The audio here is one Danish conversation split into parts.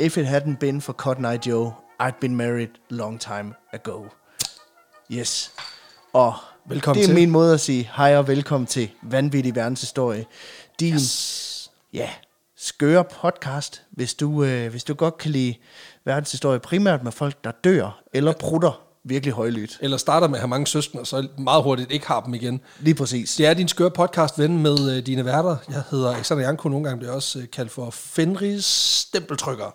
If it hadn't been for Cotton Eye Joe, I'd been married long time ago. Yes. Og Velkommen det er til. min måde at sige hej og velkommen til Vanvittig Verdenshistorie. Din yes. ja, skøre podcast, hvis du, øh, hvis du godt kan lide verdenshistorie, primært med folk, der dør eller prutter virkelig højlydt. Eller starter med at have mange søskende, og så meget hurtigt ikke har dem igen. Lige præcis. Det er din skøre podcast, ven med øh, dine værter. Jeg hedder Alexander Janko, nogle gange bliver også øh, kaldt for Fenris stempeltrykker,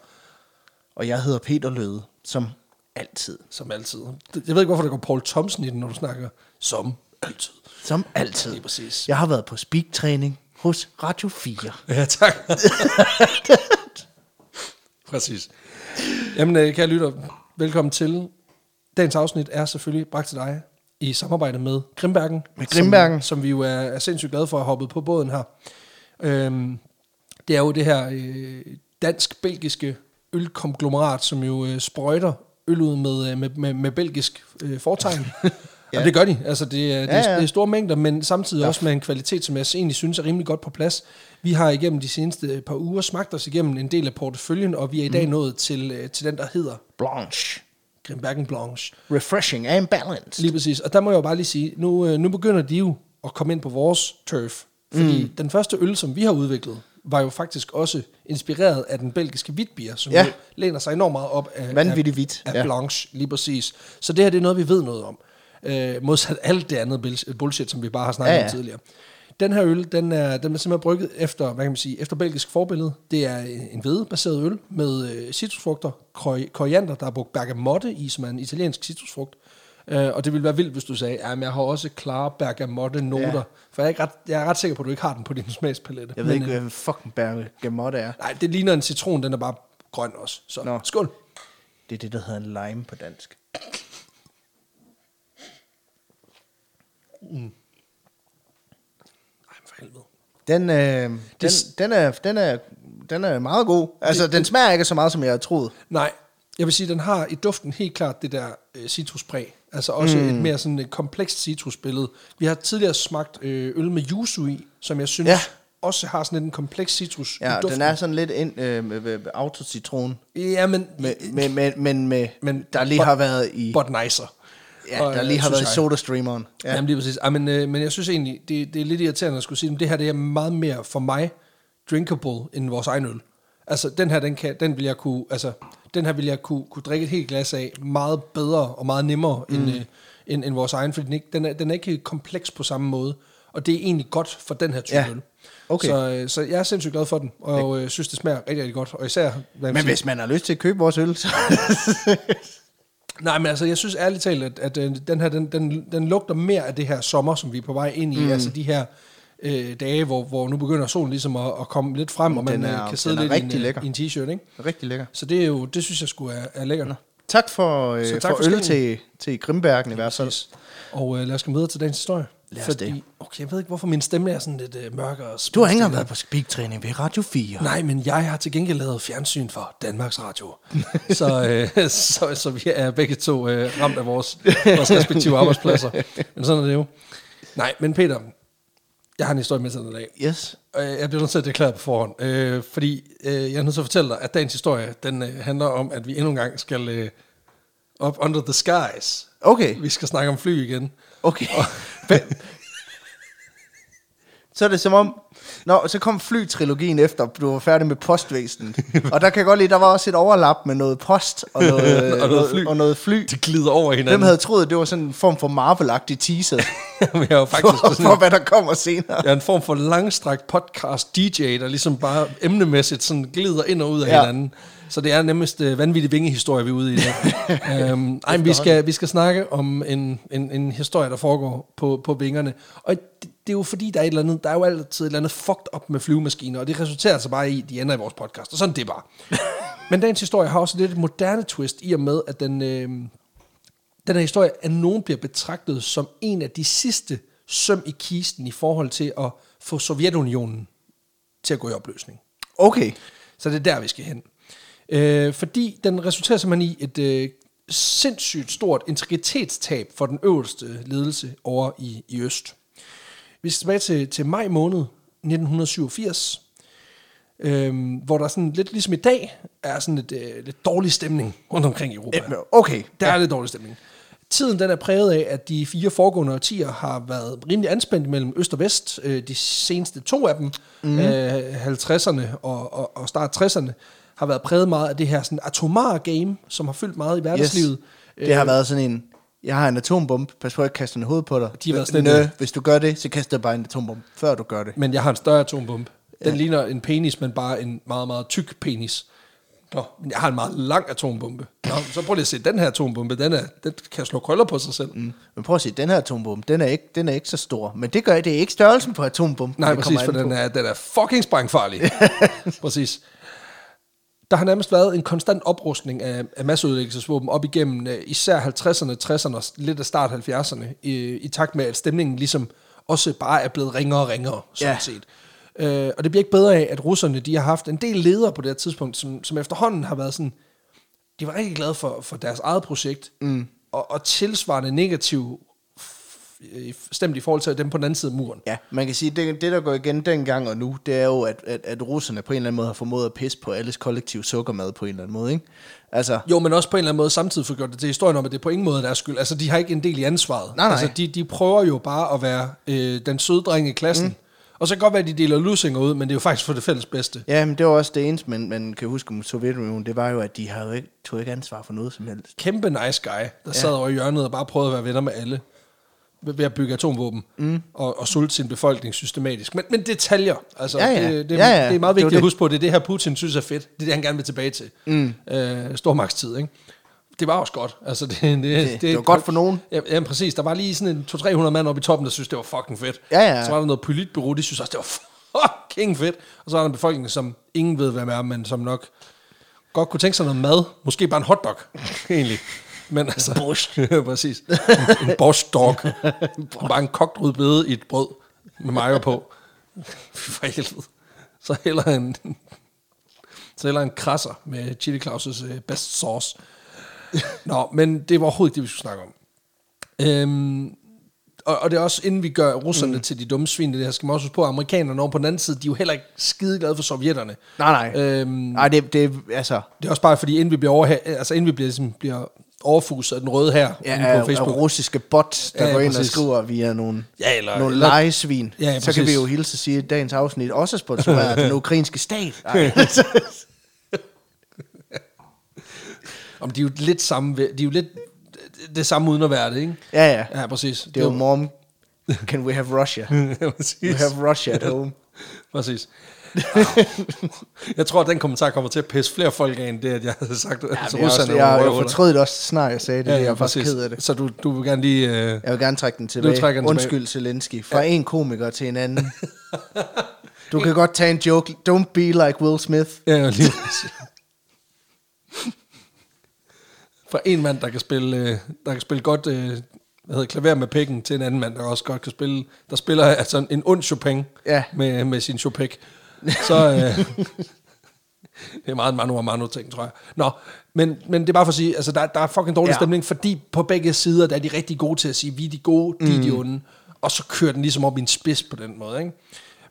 Og jeg hedder Peter Løde, som altid. som altid. Jeg ved ikke, hvorfor der går Paul Thomsen i den, når du snakker som altid. Som altid. Lige præcis. Jeg har været på speak-træning hos Radio 4. Ja, tak. Præcis. Jamen, øh, kære lytter, velkommen til. Dagens afsnit er selvfølgelig bragt til dig i samarbejde med Grimbergen. Med Grimbergen. Som, som vi jo er, er sindssygt glade for at have hoppet på båden her. Øhm, det er jo det her øh, dansk-belgiske ølkonglomerat, som jo øh, sprøjter øl ud med, øh, med, med, med belgisk øh, fortegn. ja. Jamen, det gør de. Altså, det, er, det, Ja, er, ja. det er store mængder, men samtidig ja. også med en kvalitet, som jeg egentlig synes er rimelig godt på plads. Vi har igennem de seneste par uger smagt os igennem en del af porteføljen, og vi er i dag mm. nået til, øh, til den, der hedder Blanche. Grimbergen Blanche. Refreshing and balanced. Lige præcis. Og der må jeg jo bare lige sige, nu, øh, nu begynder de jo at komme ind på vores turf. Fordi mm. den første øl, som vi har udviklet, var jo faktisk også inspireret af den belgiske hvidbier, som Ja. jo læner sig enormt meget op af, Vanvittigt af, hvidt, af ja. Blanche, lige præcis. Så det her, det er noget, vi ved noget om. Øh, modsat alt det andet bull- bullshit, som vi bare har snakket Ja, ja, om tidligere. Den her øl, den er, den er simpelthen brygget efter, hvad kan man sige, efter belgisk forbillede. Det er en hvedebaseret øl med øh, citrusfrugter, kor- koriander, der er brugt bergamotte i, som er en italiensk citrusfrugt. Øh, og det ville være vildt, hvis du sagde, at jeg har også klare bergamotte-noter. Ja. Ja. For jeg er, ikke ret, jeg er ret sikker på, at du ikke har den på din smagspalette. Jeg ved Men, ikke, øh, hvad fucking bergamotte er. Nej, det ligner en citron, den er bare grøn også. Så Nå. skål. Det er det, der hedder en lime på dansk. Ej, for helvede. Den, øh, den, Det- den, er, den, er, den er meget god. Altså, den smager ikke så meget, som jeg havde troet. Nej, jeg vil sige, den har i duften helt klart det der øh, citruspræg. Altså også mm. et mere sådan et komplekst citrusbillede. Vi har tidligere smagt øh, øl med yuzu i, som jeg synes Ja. også har sådan en kompleks citrus Ja, den er sådan lidt ind øh, med, med, autocitron. Ja, men, Med, med, med, men med, Men- der lige but- har været i... but nicer. Ja, Og, der øh, lige har været i. SodaStreameren. Ja. Ja. Jamen lige præcis. Ja, men, øh, men jeg synes egentlig, det, det er lidt irriterende at skulle sige, at det her det er meget mere for mig drinkable end vores egen øl. Altså den her, den, kan, den vil jeg kunne, altså den her vil jeg kunne, kunne drikke et helt glas af meget bedre og meget nemmere mm. end, øh, end, end vores egen, fordi den, ikke, den, er, den er ikke kompleks på samme måde. Og det er egentlig godt for den her type Ja. øl. Okay. Så, øh, så jeg er sindssygt glad for den, og øh, synes, det smager rigtig, rigtig godt. Og især, hvad Men sige- hvis man har lyst til at købe vores øl, så... Nej, men altså, jeg synes ærligt talt, at, at øh, den her, den, den, den lugter mere af det her sommer, som vi er på vej ind i. Mm. Altså de her øh, dage, hvor, hvor nu begynder solen ligesom at, at komme lidt frem, og man er- er, kan sidde lidt i en, øh, lækker. i en t-shirt, ikke? Rigtig lækker. Så det er jo, det synes jeg skulle er, er lækkert. Tak for, øh, Så tak for for øl til, til Grimbergen i hvert fald. Og øh, lad os komme videre til dagens historie. Lad os Fordi, det. okay, jeg ved ikke, hvorfor min stemme er sådan lidt øh, mørkere. og Du har ikke engang været på speak-træning ved Radio 4. Nej, men jeg har til gengæld lavet fjernsyn for Danmarks Radio. så, øh, så, så vi er begge to øh, ramt af vores, vores respektive arbejdspladser. Men sådan er det jo. Nej, men Peter, jeg har en historie med dig i dag. Yes. Og jeg bliver nødt til at deklarere på forhånd, øh, fordi øh, jeg er nødt til at fortælle dig, at dagens historie, den øh, handler om, at vi endnu en gang skal øh, up under the skies. Okay. Vi skal snakke om fly igen. Okay. Hva- så er det som om... Nå, så kom flytrilogien efter, du var færdig med postvæsenet. og der kan jeg godt lide, der var også et overlap med noget post og noget, Og noget fly. Og noget fly. Det glider over hinanden. Hvem havde troet, at det var sådan en form for Marvel-agtig teaser Men jeg jo faktisk for, sådan, for, hvad der kommer senere? jeg er en form for langstrakt podcast DJ, der ligesom bare emnemæssigt sådan glider ind og ud af Ja. hinanden. Så det er nemmest uh, vanvittig vingehistorie, vi er ude i der. um, ej, vi skal, vi skal snakke om en, en, en historie, der foregår på, på vingerne. Og det, det er jo fordi, der er, et eller andet, der er jo altid et eller andet fucked up med flyvemaskiner, og det resulterer så bare i, at de ender i vores podcast. Og sådan det er bare. men dagens historie har også lidt et moderne twist, i og med, at den, øh, den her historie af nogen bliver betragtet som en af de sidste søm i kisten i forhold til at få Sovjetunionen til at gå i opløsning. Okay. Så det er der, vi skal hen. Øh, fordi den resulterer simpelthen i et øh, sindssygt stort integritetstab for den øverste ledelse over i, i Øst. Vi skal tilbage til, til maj måned 1987. øhm, hvor der sådan lidt ligesom i dag er sådan lidt, øh, lidt dårlig stemning rundt omkring i Europa. Okay. Der er lidt dårlig stemning. Tiden den er præget af, at de fire foregående årtier har været rimelig anspændt mellem øst og vest. Øh, De seneste to af dem, mm. øh, 50'erne og, og, og start 60'erne, har været præget meget af det her sådan atomare game, som har fyldt meget i hverdagslivet. Det har været sådan en, jeg har en atombombe, pas på at jeg ikke kaster den i hovedet på dig. De har Nø, en- hvis du gør det, så kaster jeg bare en atombombe, før du gør det. Men jeg har en større atombombe. Den ja. ligner en penis, men bare en meget, meget tyk penis. Nå, men jeg har en meget lang atombombe. Nå, så prøv lige at se, den her atombombe, den, er, den kan slå krøller på sig selv. Mm. Men prøv at se, den her atombombe, den er ikke, den er ikke så stor. Men det gør det er ikke størrelsen på atombomben. Nej, det præcis, for den er, den er fucking sprængfarlig. præcis. Der har nærmest været en konstant oprustning af, af masseudlæggelsesvåben op igennem øh, især 50'erne, 60'erne og lidt af start 70'erne, i, i takt med, at stemningen ligesom også bare er blevet ringere og ringere, sådan Ja. set. Øh, og det bliver ikke bedre af, at russerne de har haft en del ledere på det her tidspunkt, som, som efterhånden har været sådan, de var rigtig glade for, for deres eget projekt, mm. og, og tilsvarende negativ stemt i forhold til dem på den anden side af muren. Ja, man kan sige, det, det der går igen dengang og nu, det er jo, at, at, at russerne på en eller anden måde har formået at pisse på alles kollektiv sukkermad på en eller anden måde, ikke? Altså, Jo, men også på en eller anden måde samtidig få gjort det til historien om, at det er på ingen måde deres skyld. Altså, de har ikke en del i ansvaret. Nej, nej. Altså, de, de prøver jo bare at være øh, den søde dreng i klassen. Mm. Og så kan godt være, at de deler lusinger ud, men det er jo faktisk for det fælles bedste. ja, men det var også det eneste, man, man kan huske om Sovjetunionen, det var jo, at de havde ikke, tog ikke ansvar for noget som helst. Kæmpe nice guy, der ja. sad over i hjørnet og bare prøvede at være venner med alle. Ved at bygge atomvåben mm. og, og sulte sin befolkning systematisk. Men, men detaljer, altså, Ja, ja. Det, det, Ja, ja. det er meget Det vigtigt det. at huske på, det er det her Putin synes er fedt. Det er det, han gerne vil tilbage til. Mm. Øh, stormagtstid, ikke? Det var også godt. Altså, det, det, det, det var godt for nogen. Ja, ja, præcis. Der var lige sådan en 200-300 mand oppe i toppen, der synes, det var fucking fedt. Ja, ja. Så var der noget politbureau, de synes også, det var fucking fedt. Og så var der en befolkning, som ingen ved, hvad er, men som nok godt kunne tænke sig noget mad. Måske bare en hotdog, egentlig. Men altså... Ja, præcis. En, en Bosch dog. bare en kogt rødbede i et brød med mayo på. For helvede. Så heller en... Så heller en krasser med Chili Claus' øh, best sauce. Nå, men det var overhovedet ikke det, vi skulle snakke om. Øhm, og, og det er også, inden vi gør russerne mm. til de dumme svin, det her, skal man også huske på, amerikanerne over på den anden side, de er jo heller ikke skide glade for sovjetterne. Nej, nej. Øhm, Nej, det, det altså... det er også bare fordi, inden vi bliver, over, altså, inden vi bliver, ligesom, bliver overfuset af den røde her Ja, på Facebook. russiske bots, der Ja, ja, ja, går ind og præcis. skriver via nogle, Ja, eller- nogle eller- lejesvin. Ja, ja, så kan vi jo hilse at sige, at dagens afsnit også er sponsoreret af den ukrainske stat. Om de er jo lidt samme, de er jo lidt det samme uden at være det, ikke? ja, ja. Ja, præcis. Det er jo mom, can we have Russia? ja, We have Russia at home. præcis. jeg tror, at den kommentar kommer til at pisse flere folk af, end det, at jeg havde sagt, at Ja, jeg, er også, jeg, jeg fortrød det også snart, jeg sagde det. Ja, jeg ja, er faktisk ked af det. Så du, du vil gerne lige... Øh, Jeg vil gerne trække den tilbage. trækker den tilbage. Undskyld, Zelensky. Fra en komiker til en anden. Du kan godt tage en joke. Don't be like Will Smith. Ja, lige. Fra en mand, der kan spille, øh, der kan spille godt øh, hvad hedder, klaver med pikken, til en anden mand, der også godt kan spille, der spiller altså en ond Chopin Ja. med, med sin Chopin. Så øh, det er meget en manu a manu ting, tror jeg. Nå, men, men det er bare for at sige, altså der, der er fucking dårlig Ja. stemning, fordi på begge sider, der er de rigtig gode til at sige, vi er de gode, de er de onde, og så kører den ligesom op i en spids på den måde, ikke?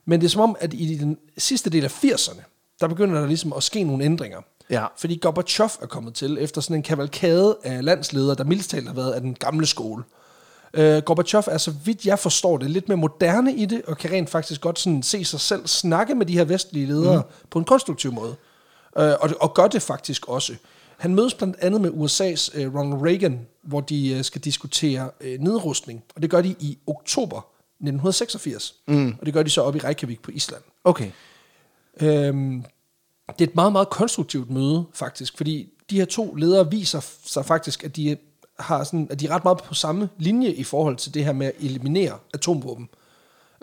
Men det er som om, at i den sidste del af 80'erne, der begynder der ligesom at ske nogle ændringer. Ja. Fordi Gorbachev er kommet til efter sådan en kavalkade af landsledere, der mildt talt har været af den gamle skole. Uh, Gorbachev er, så vidt jeg forstår det, lidt mere moderne i det, og kan rent faktisk godt sådan se sig selv snakke med de her vestlige ledere mm. på en konstruktiv måde. Uh, og, og gør det faktisk også. Han mødes blandt andet med USA's uh, Ronald Reagan, hvor de uh, skal diskutere uh, nedrustning. Og det gør de i oktober 1986. Mm. Og det gør de så op i Reykjavik på Island. Okay. Øhm, det er et meget, meget konstruktivt møde, faktisk, fordi de her to ledere viser sig faktisk, at de, har sådan, at de er ret meget på samme linje i forhold til det her med at eliminere atomvåben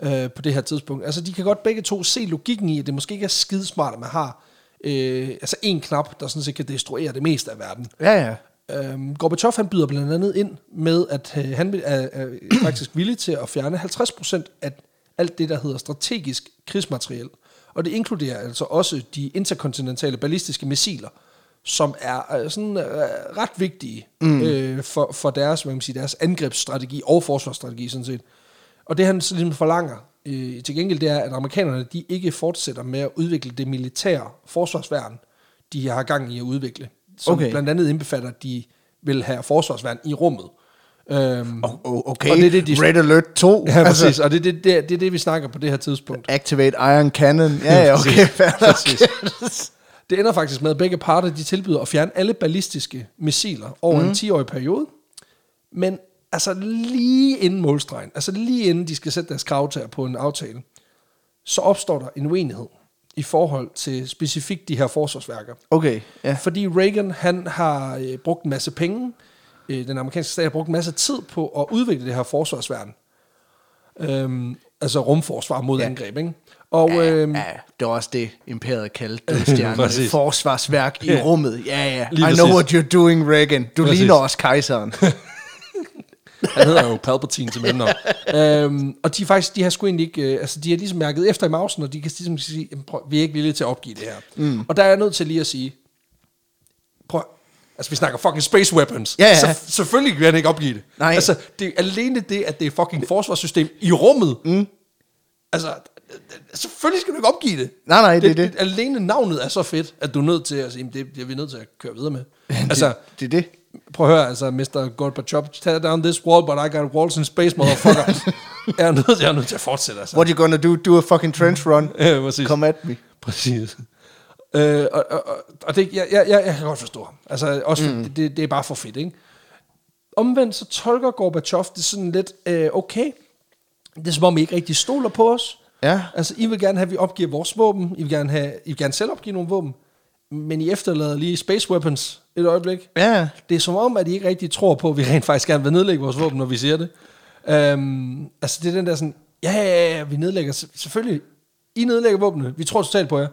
øh, på det her tidspunkt. Altså, de kan godt begge to se logikken i, at det måske ikke er skidesmart, at man har øh, altså en knap, der sådan set kan destruere det meste af verden. Ja, ja. Øhm, Gorbachev han byder blandt andet ind med, at øh, han er, er faktisk villig til at fjerne 50% af alt det, der hedder strategisk krigsmateriel. Og det inkluderer altså også de interkontinentale ballistiske missiler, som er øh, sådan øh, ret vigtige mm. øh, for, for deres, man siger, deres angrebsstrategi og forsvarsstrategi sådan set. Og det han så ligesom forlanger, øh, til gengæld, det er, at amerikanerne de ikke fortsætter med at udvikle det militære forsvarsværn, de har gang i at udvikle. Som Okay. blandt andet indbefatter, at de vil have forsvarsværn i rummet. Øhm, Oh, okay, Og det er det, de- Red Alert 2. ja, præcis. Altså, og det, det, det, det er det, vi snakker på det her tidspunkt. Activate Iron Cannon. Ja, ja, okay. fair. Præcis. Det ender faktisk med, at begge parter de tilbyder at fjerne alle ballistiske missiler over mm. en 10-årig periode. Men altså lige inden målstregen, altså lige inden de skal sætte deres kravtager på en aftale, så opstår der en uenighed i forhold til specifikt de her forsvarsværker. Okay, ja. Fordi Reagan, han har øh, brugt en masse penge, øh, den amerikanske stat har brugt en masse tid på at udvikle det her forsvarsværn. Øhm, altså rumforsvar mod Ja. ja. angreb, ikke? Og øhm, Ja, det var også det, imperiet kaldte dødstjernen. Forsvarsværk i rummet. Ja, ja. Lige I know præcis. what you're doing, Reagan. Du Præcis. ligner også kejseren. Han hedder jo Palpatine til mindre. øhm, og de er faktisk, de har sgu egentlig ikke, øh, altså de har ligesom mærket efter i mausen, og de kan ligesom sige, "Jamen, prøv, vi er ikke villige til at opgive det her. Mm. Og der er jeg nødt til lige at sige, prøv, altså vi snakker fucking space weapons. Ja, ja. Så, selvfølgelig vil han ikke opgive det. Nej. Altså, det er alene det, at det er fucking forsvarssystem i rummet. Mm. Altså, selvfølgelig skal du ikke opgive det. Nej, nej, det er det. Alene navnet er så fedt, at du er nødt til at sige, "Jamen, det, det er vi nødt til at køre videre med. altså, Det er det. Prøv at høre, altså, Mr. Gorbachev, tear down this wall, but I got walls in space, motherfucker. jeg, er nødt, jeg er nødt til at fortsætte, altså. What you gonna do? Do a fucking trench run? Ja, præcis. Come at me. Præcis. Øh, og, og, og, og det, jeg, jeg, jeg, jeg kan godt forstå ham. Altså, også, mm. det, det, det er bare for fedt, ikke? Omvendt så tolker Gorbachev det sådan lidt, øh, okay, det er som om I ikke rigtig stoler på os. Ja. Altså, I vil gerne have, at vi opgiver vores våben. I vil gerne, have, I vil gerne selv opgive nogle våben. Men I efterlader lige space weapons et øjeblik. Ja, Det er som om, at I ikke rigtig tror på, at vi rent faktisk gerne vil nedlægge vores våben, når vi siger det. Um, altså det er den der sådan, ja, ja, ja, ja, vi nedlægger, se- selvfølgelig, I nedlægger våbnene, vi tror totalt på jer.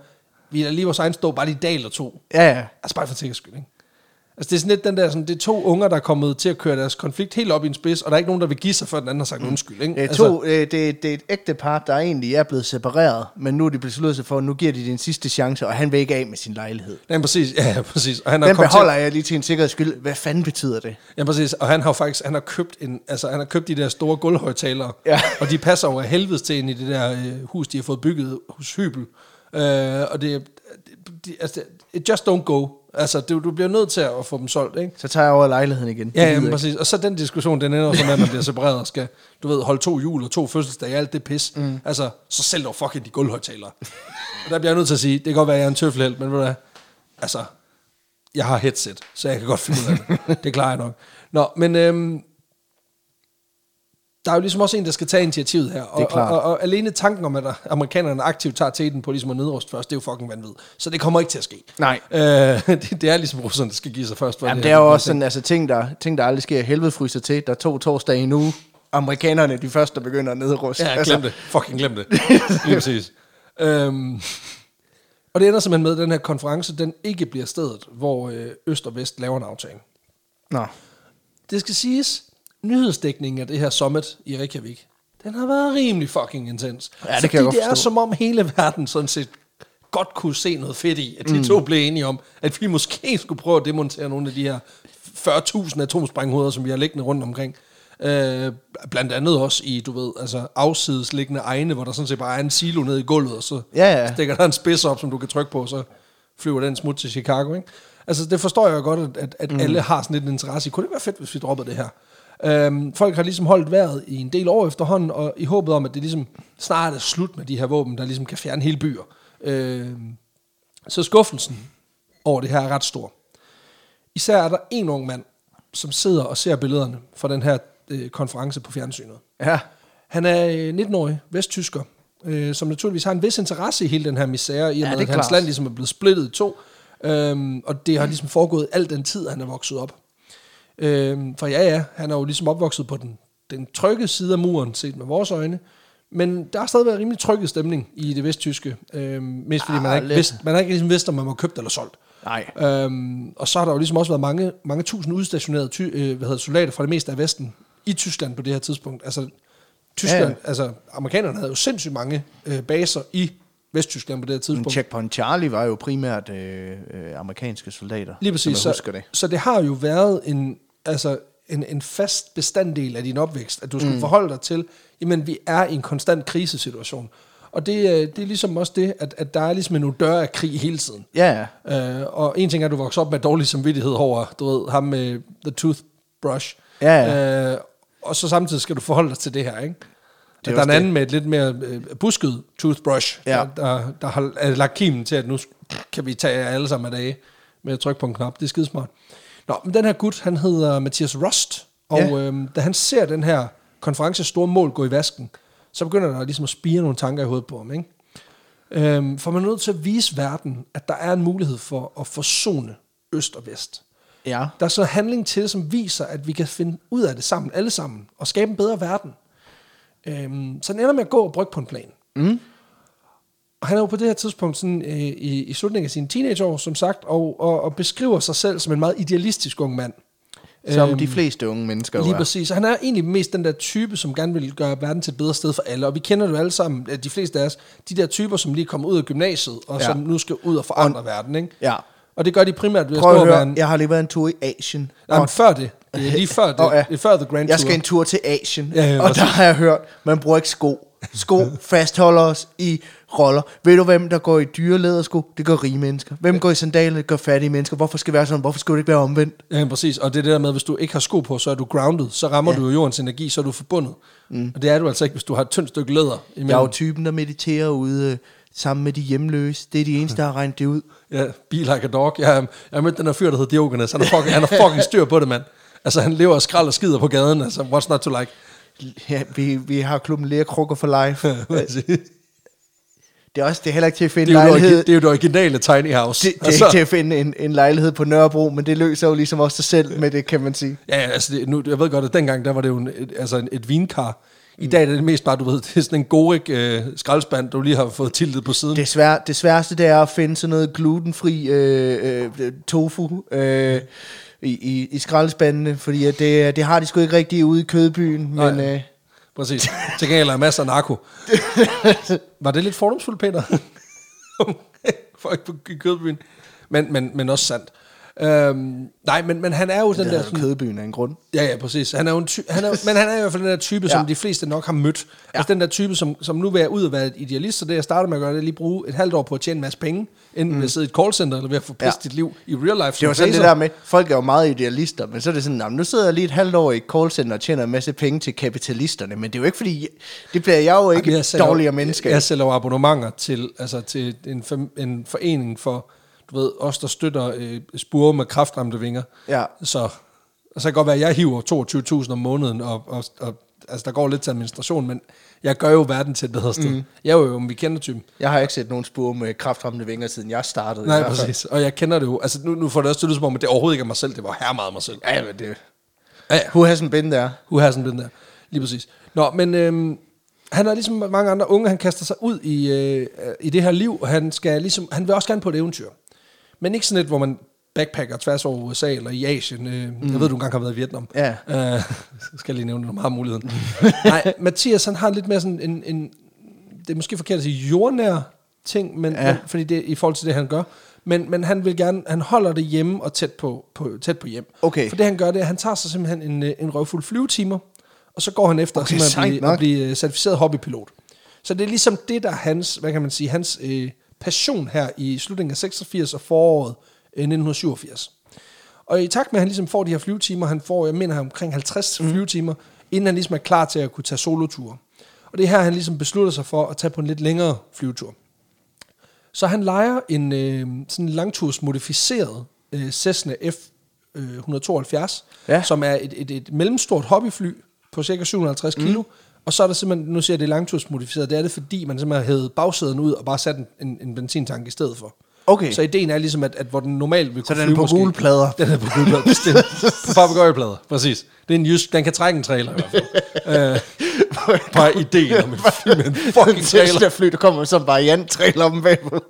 Vi er lige vores egen stå, bare lige dag eller to. ja, ja. Altså bare for sikkerheds skyld, ikke? Altså det er sådan lidt den der, sådan, det er to unger, der er kommet til at køre deres konflikt helt op i en spids, og der er ikke nogen, der vil give sig, før den anden har sagt undskyld, ikke? Det er, to, øh, det, det er et ægte par, der egentlig er blevet separeret, men nu er de besluttet sig for, at nu giver de den sidste chance, og han vil ikke af med sin lejlighed. Ja, præcis, ja, præcis. Og han Den beholder jeg lige til en sikkerheds skyld. Hvad fanden betyder det? Ja, præcis. Og han har faktisk han har købt, en, altså, han har købt de der store gulvhøjtalere, Ja. og de passer af helvedes til ind i det der øh, hus, de har fået bygget hos Hybel. Øh, og det, det, altså, it just don't go. Altså, du, du bliver nødt til at få dem solgt, ikke? Så tager jeg over lejligheden igen. Ja, gider ja, jeg præcis. Og så den diskussion, den ender så med, at man bliver separeret og skal, du ved, holde to jul og to fødselsdage, alt det pis. Mm. Altså, så sælg dog fucking de gulvhøjtalere. og der bliver jeg nødt til at sige, det kan godt være, at jeg er en tøffelhelt, men ved du hvad, altså, jeg har headset, så jeg kan godt finde ud af det. det klarer jeg nok. Nå, men øhm, der er jo ligesom også en, der skal tage initiativet her. Og, Det er klart. Og, og, og alene tanken om, at amerikanerne aktivt tager teten på ligesom at nedruste først, det er jo fucking vanvid. Så det kommer ikke til at ske. Nej. Øh, det, det, er ligesom russerne, der skal give sig først. for Jamen, det det er jo også sådan, altså ting der, ting, der aldrig sker. Helvede fryser til. Der er to torsdage nu. Amerikanerne, de første, der begynder at nedruste. Ja, altså, glem det. Fucking glem det. Lige præcis. Øhm, og det ender simpelthen med, at den her konference, den ikke bliver stedet, hvor øh, Øst og Vest laver en aftale. Nå. Det skal siges, nyhedsdækningen af det her summit i Reykjavik, den har været rimelig fucking intens. Ja, det kan jeg godt det er forstå. som om hele verden sådan set godt kunne se noget fedt i, at de mm. to blev enige om, at vi måske skulle prøve at demontere nogle af de her 40.000 atomsprænghoveder, som vi har liggende rundt omkring. Øh, blandt andet også i, du ved, altså afsidesliggende egne, hvor der sådan set bare er en silo nede i gulvet, og så Ja, ja. stikker der en spids op, som du kan trykke på, og så flyver den smut til Chicago, ikke? Altså, det forstår jeg godt, at, at, mm. alle har sådan lidt en interesse i. Kunne det være fedt, hvis vi droppede det her? Øhm, folk har ligesom holdt vejret i en del år efterhånden, og i håbet om, at det ligesom snart er slut med de her våben, der ligesom kan fjerne hele byer. Øhm, så skuffelsen over det her er ret stor. Især er der en ung mand, som sidder og ser billederne fra den her øh, konference på fjernsynet. Ja. Han er øh, 19-årig vesttysker, øh, som naturligvis har en vis interesse i hele den her misære, i og Ja, med, at hans klart. land ligesom er blevet splittet i to. Øhm, og det har ligesom foregået al den tid, han er vokset op. Øhm, for ja, ja, han er jo ligesom opvokset på den, den trygge side af muren, set med vores øjne. Men der har stadig været rimelig trykket stemning i det vesttyske. Øhm, mest fordi Ah, man har ikke, vidst, man har ikke ligesom vidst, om man var købt eller solgt. Nej. Øhm, og så har der jo ligesom også været mange, mange tusind udstationerede ty, øh, hvad hedder, soldater fra det meste af Vesten i Tyskland på det her tidspunkt. Altså, Tyskland, Ja, altså amerikanerne havde jo sindssygt mange øh, baser i Vesttyskland på det her Men tidspunkt. Checkpoint Charlie var jo primært øh, øh, amerikanske soldater. Lige præcis. Så, det. så det har jo været en, altså, en, en fast bestanddel af din opvækst, at du skal mm. forholde dig til, jamen vi er i en konstant krisesituation. Og det, øh, det er ligesom også det, at, at der er ligesom en dør af krig hele tiden. Ja, ja. Øh, og en ting er, at du vokser op med dårlig samvittighed over, du ved, ham med the toothbrush. Ja, ja. Øh, og så samtidig skal du forholde dig til det her, ikke? er at der er en anden med et lidt mere øh, busket toothbrush, Ja. der, der, der har er lagt kimen til, at nu kan vi tage alle sammen af dage med at trykke på en knap. Det er skidesmart. Nå, men den her gut, han hedder Mathias Rust, og Ja. øhm, da han ser den her konferences store mål gå i vasken, så begynder der ligesom at spire nogle tanker i hovedet på ham, ikke? Øhm, for man er nødt til at vise verden, at der er en mulighed for at forsone øst og vest. Ja. Der er så handling til som viser, at vi kan finde ud af det sammen, alle sammen, og skabe en bedre verden. Øhm, så den ender med at gå og brygge på en plan. Mm. Og han er jo på det her tidspunkt sådan, øh, i, i slutningen af sine teenageår, som sagt, og, og, og beskriver sig selv som en meget idealistisk ung mand. Som Øhm, de fleste unge mennesker Lige er. præcis. Og han er egentlig mest den der type, som gerne vil gøre verden til et bedre sted for alle. Og vi kender det jo alle sammen, de fleste af os, de der typer, som lige kommer ud af gymnasiet, og Ja. som nu skal ud og forandre verden. Ikke? Ja. Og det gør de primært ved at Prøv at og høre, en... jeg har lige været en tur i Asien. Nej, men Og før det. Lige før det. Åh, ja. Det før The Grand jeg Tour. skal en tur til Asien, Ja, ja, og der har jeg hørt, man bruger ikke sko. Sko fastholder os i roller. Ved du, hvem der går i dyreledersko? Det gør rige mennesker. Hvem går i sandaler? Det gør fattige mennesker. Hvorfor skal det være sådan? Hvorfor skulle det ikke være omvendt? Ja, præcis. Og det er det der med, at hvis du ikke har sko på, så er du grounded. Så rammer Ja. ja. du jo jordens energi, så er du forbundet. Mm. Og det er du altså ikke, hvis du har et tyndt stykke læder. Imellem. Jeg er jo typen, der mediterer ude øh, sammen med de hjemløse. Det er de eneste, der har regnet det ud. Ja, be like a dog. Jeg, jeg har mødt den der fyr, der hedder Diogenes. Han har fucking, han har fucking styr på det, mand. Altså, han lever og skrald og skider på gaden. Altså, what's not to like? Ja, vi, vi har klubben Lærkrukker for life. det er også det er heller ikke til at finde Det er, lejlighed. det er jo det originale tiny house. Det, det er ikke til at finde en, en lejlighed på Nørrebro, men det løser jo ligesom også sig selv med det, kan man sige. Ja, altså, det, nu, jeg ved godt, at dengang, der var det jo en, et, altså en, et vinkar. I dag er det mest bare, du ved, det er sådan en gorik øh, skraldspand, du lige har fået tiltet på siden. Det, svær, det sværeste, det er at finde sådan noget glutenfri øh, øh, tofu øh, i, i, i skraldespandene, fordi at det, det har de sgu ikke rigtig ude i kødbyen, Nej. men øh, Præcis. Til gengæld er masser af narko. var det lidt fordomsfuldt, Peter? Folk på kødbyen. Men, men, men også sandt. Øhm, nej, men, men han er jo den der... er Sådan, kødbyen af en grund. ja, ja, præcis. Han er jo en ty- han er, men han er i hvert fald den der type, ja. som de fleste nok har mødt. Ja. Altså den der type, som, som nu vil jeg ud og være et idealist, så det jeg starter med at gøre, det er lige bruge et halvt år på at tjene en masse penge, enten mm. ved at sidde i et callcenter, eller ved at få Ja. dit liv i real life. Det var sådan det der med, folk er jo meget idealister, men så er det sådan, "Nå, men nu sidder jeg lige et halvt år i et callcenter og tjener en masse penge til kapitalisterne, men det er jo ikke fordi, det bliver jeg jo ikke Jamen, jeg sælger- dårligere menneske. Jeg, jeg sælger abonnementer til, altså til en, en forening for, du ved, os der støtter øh, spure med kraftramte vinger. Ja. Så, og så kan det godt være, at jeg hiver 22.000 om måneden, og, og, og altså, der går lidt til administration, men jeg gør jo verden til et bedre sted. Mm. Jeg er jo en typen. Jeg har ikke set nogen spur med kraftrammende vinger, siden jeg startede. Nej, præcis. Og jeg kender det jo. Altså, nu, nu får det også til som om, at det overhovedet ikke er mig selv. Det var her meget mig selv. Ja, men det... Ja, ja. Who hasn't been there? Who hasn't been there? Lige præcis. Nå, men øhm, han er ligesom mange andre unge, han kaster sig ud i, øh, i det her liv, og han, skal ligesom, han vil også gerne på et eventyr. Men ikke sådan et, hvor man backpacker tværs over USA eller i Asien. Øh, mm. Jeg ved, du engang har været i Vietnam. Ja. Øh, så skal jeg lige nævne, når du har muligheden. Nej, Mathias, han har lidt mere sådan en, en det er måske forkert at sige jordnær ting, men, Ja. men fordi det i forhold til det, han gør. Men, men han vil gerne, han holder det hjemme og tæt på, på, tæt på hjem. Okay. For det han gør, det er, at han tager sig simpelthen en, øh, en røvfuld flyvetimer, og så går han efter Okay, at, blive, nok. at blive øh, certificeret hobbypilot. Så det er ligesom det, der er hans, hvad kan man sige, hans øh, passion her i slutningen af 86 og foråret øh, 1987. Og i takt med, at han ligesom får de her flyvetimer, han får, jeg mener, omkring 50 mm. flyvetimer, inden han ligesom er klar til at kunne tage soloture. Og det er her, han ligesom beslutter sig for at tage på en lidt længere flyvetur. Så han leger en øh, sådan en langturs modificeret øh, Cessna F-172, Ja. som er et, et, et mellemstort hobbyfly på cirka 750 kilo. Og så er der simpelthen, nu siger jeg, det er langtursmodificeret, det er det, fordi man simpelthen hævet bagsæden ud og bare sat en, en, en benzintank i stedet for. Okay. Så ideen er ligesom, at, at hvor den normalt vil Så kunne den er på gule plader. Den er på gule plader, bestemt. på papagøjeplader, præcis. Det er en jysk, den kan trække en trailer i hvert fald. øh, bare ideen om en en fucking trailer. Tesla fly, der kommer som variant trailer om bagved.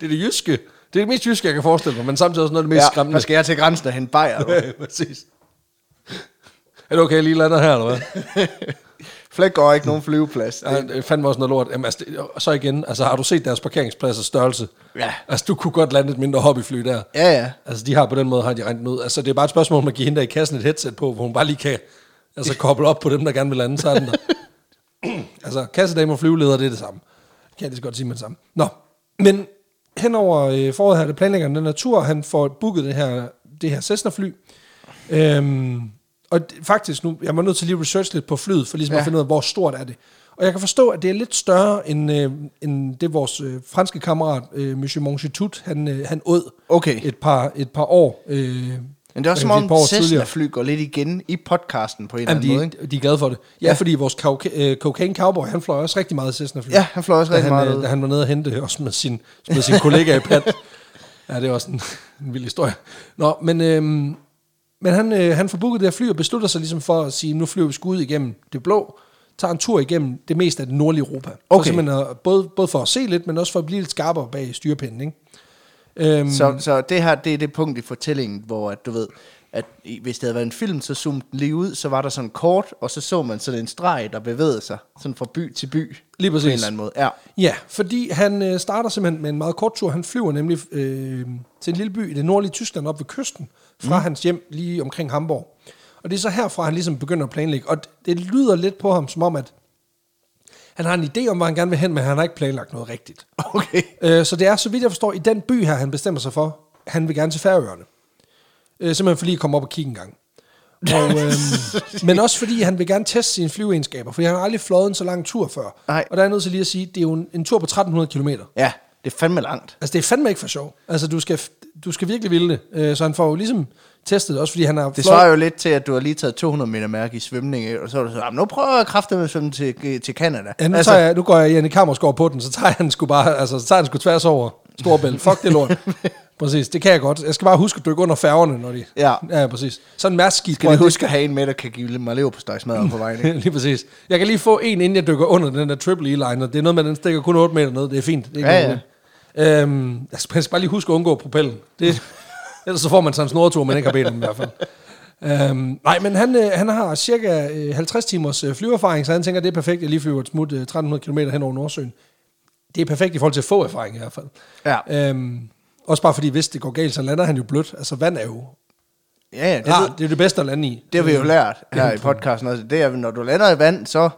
Det er det jyske. Det er det mest jyske, jeg kan forestille mig, men samtidig også noget af det mest Ja, skræmmende. der skal jeg til grænsen og hente bajer. Ja, præcis. Er det okay, jeg lige lander her, eller hvad? Flæk går ikke nogen flyveplads. Ja, det fandt også noget lort. Jamen, altså, det, og så igen, altså har du set deres parkeringsplads og størrelse? Ja. Altså du kunne godt lande et mindre hobbyfly der. Ja, ja. Altså de har på den måde, har de regnet ud. Altså det er bare et spørgsmål om at give hende der i kassen et headset på, hvor hun bare lige kan altså, koble op på dem, der gerne vil lande, så er den der. altså kassedame og flyveleder, det er det samme. Kan jeg lige så godt sige med det samme. Nå, men henover øh, foråret her, det planlægger den her tur, han får booket det her, det her Cessna-fly. Øhm, og faktisk nu, jeg var nødt til lige at research lidt på flyet, for ligesom ja. At finde ud af, hvor stort er det. Og jeg kan forstå, at det er lidt større, end, øh, end det vores øh, franske kammerat, øh, Monsieur Monchetut, han, øh, han åd Okay. et par, et par år. Øh, Men det er også som et par om. Cessna-fly går lidt igen i podcasten på en eller Jamen, anden måde, ikke? de, de er glade for det. Ja, Ja. fordi vores coca- øh, cocaine cowboy, han fløj også rigtig meget Cessna-fly. Ja, han fløj også rigtig han, meget øh. Da han var nede og hente også med sin, med sin kollega i Pat. Ja, det er også en, en vild historie. Nå, men, øhm, men han, øh, han får booket det her fly og beslutter sig ligesom for at sige, nu flyver vi sgu ud igennem det blå, tager en tur igennem det meste af det nordlige Europa. For Okay. simpelthen at, både, både for at se lidt, men også for at blive lidt skarpere bag styrepinden, ikke? Øhm, Så, så det her, det er det punkt i fortællingen, hvor at, du ved, at hvis det havde været en film, så zoomede den lige ud, så var der sådan kort, og så så man sådan en streg, der bevægede sig, sådan fra by til by. Lige På en præcis. eller anden måde. Ja. Ja, fordi han øh, starter simpelthen med en meget kort tur. Han flyver nemlig øh, til en lille by i det nordlige Tyskland op ved kysten, fra mm. hans hjem lige omkring Hamburg. Og det er så herfra, han ligesom begynder at planlægge. Og det lyder lidt på ham som om, at han har en idé om, hvor han gerne vil hen, men han har ikke planlagt noget rigtigt. Okay. Øh, så det er, så vidt jeg forstår, i den by her, han bestemmer sig for, han vil gerne til Færøerne. Øh, simpelthen fordi at komme op og kigge en gang. Og, øhm, men også fordi han vil gerne teste sine flyveegenskaber, for han har aldrig fløjet en så lang tur før. Nej. Og der er jeg nødt til lige at sige, det er jo en, en tur på 1300 km. Ja, det er fandme langt. Altså det er fandme ikke for sjov. Altså du skal, du skal virkelig ville det. Øh, så han får jo ligesom testet også fordi han har Det svarer jo lidt til, at du har lige taget 200 meter mærke i svømning, ikke? og så er du så, "Jamen, nu prøver jeg kraftigt med at svømme til, til Canada. Ja, nu, altså, jeg, nu går jeg Janne Kammersgaard på den, så tager han sgu bare, altså, så tager han sgu tværs over Storbælt. Fuck det lort. præcis, det kan jeg godt. Jeg skal bare huske at dykke under færgerne, når de... Ja. Ja, præcis. Sådan en mærsk Skal vi huske at have en med, der kan give mig lever på stegsmadder på vejen, ikke? Lige præcis. Jeg kan lige få en, inden jeg dykker under den der triple E-liner. Det er noget med, den stikker kun 8 meter ned. Det er fint. Det er ikke Ja, noget Øhm, jeg skal bare lige huske at undgå propellen. Det, ellers så får man sådan en snortur, man ikke har bedt om i hvert fald. Øhm, nej, men han, øh, han har cirka øh, 50 timers øh, flyerfaring, så han tænker, det er perfekt, jeg lige flyver et smut øh, 1300 km hen over Nordsøen. Det er perfekt i forhold til at få erfaring i hvert fald. Ja. Øhm, også bare fordi, hvis det går galt, så lander han jo blødt. Altså vand er jo Ja, ja, det, ved, det er det bedste at lande i. det har vi jo lært Det er her i en- podcasten. også. Det er, når du lander i vand, så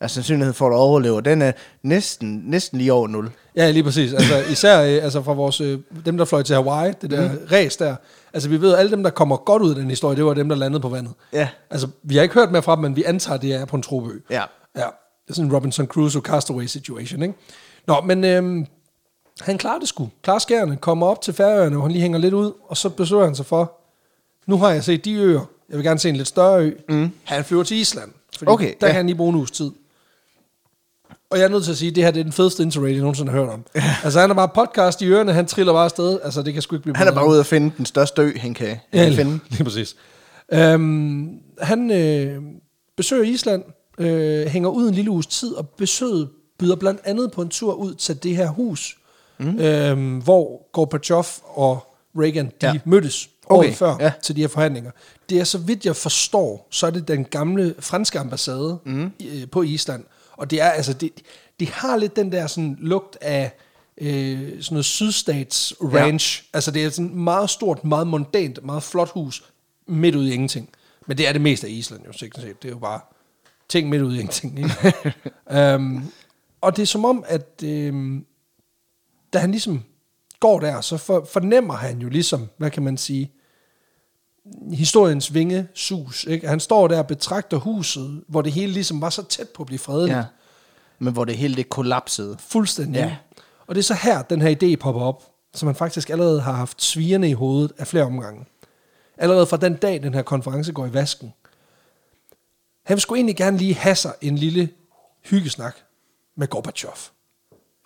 er sandsynligheden for, at du overlever, den er næsten, næsten lige over 0. Ja, lige præcis. Altså, især øh, altså fra vores, øh, dem, der fløj til Hawaii, det der mm. race der. Altså, vi ved, at alle dem, der kommer godt ud af den historie, det var dem, der landede på vandet. Ja. Altså, vi har ikke hørt mere fra dem, men vi antager, det er på en tropeø. Ja. Ja, det er sådan en Robinson Crusoe castaway situation, ikke? Nå, men øhm, han klarer det sgu. Klarer skærene, kommer op til Færøerne, hvor han lige hænger lidt ud, og så beslutter han sig for, nu har jeg set de øer, jeg vil gerne se en lidt større ø. Mm. Han flyver til Island, fordi Okay, der ja. kan han lige bruge en uges tid. Og jeg er nødt til at sige, at det her det er den fedeste interrail, jeg nogensinde har hørt om. altså, han har bare podcast i ørerne, han triller bare afsted. Altså, det kan sgu ikke blive Han er bedre. bare ude at finde den største ø, han kan, han Ja, kan finde. lige præcis. Øhm, han øh, besøger Island, øh, hænger ud en lille uges tid, og besøget byder blandt andet på en tur ud til det her hus, mm. øhm, hvor Gorbachev og Reagan de Ja. ja. mødtes Okay, året før ja. ja. til de her forhandlinger. Det er så vidt jeg forstår, så er det den gamle franske ambassade mm. øh, på Island. Og det er altså, det, det har lidt den der sådan lugt af øh, sådan noget sydstats ranch. Ja. Altså det er sådan et meget stort, meget mondant, meget flot hus midt ude i ingenting. Men det er det meste af Island jo sikkert set. Det er jo bare ting midt ude i ingenting. Ikke? um, og det er som om, at øhm, da han ligesom går der, så for, fornemmer han jo ligesom, hvad kan man sige, historiens vinge sus. Ikke? Han står der og betragter huset, hvor det hele ligesom var så tæt på at blive fredeligt. Ja. Men hvor det hele det kollapsede. Fuldstændig. Ja. Og det er så her, den her idé popper op, som man faktisk allerede har haft svigerne i hovedet af flere omgange. Allerede fra den dag, den her konference går i vasken. Han sgu egentlig gerne lige have sig en lille hyggesnak med Gorbachev.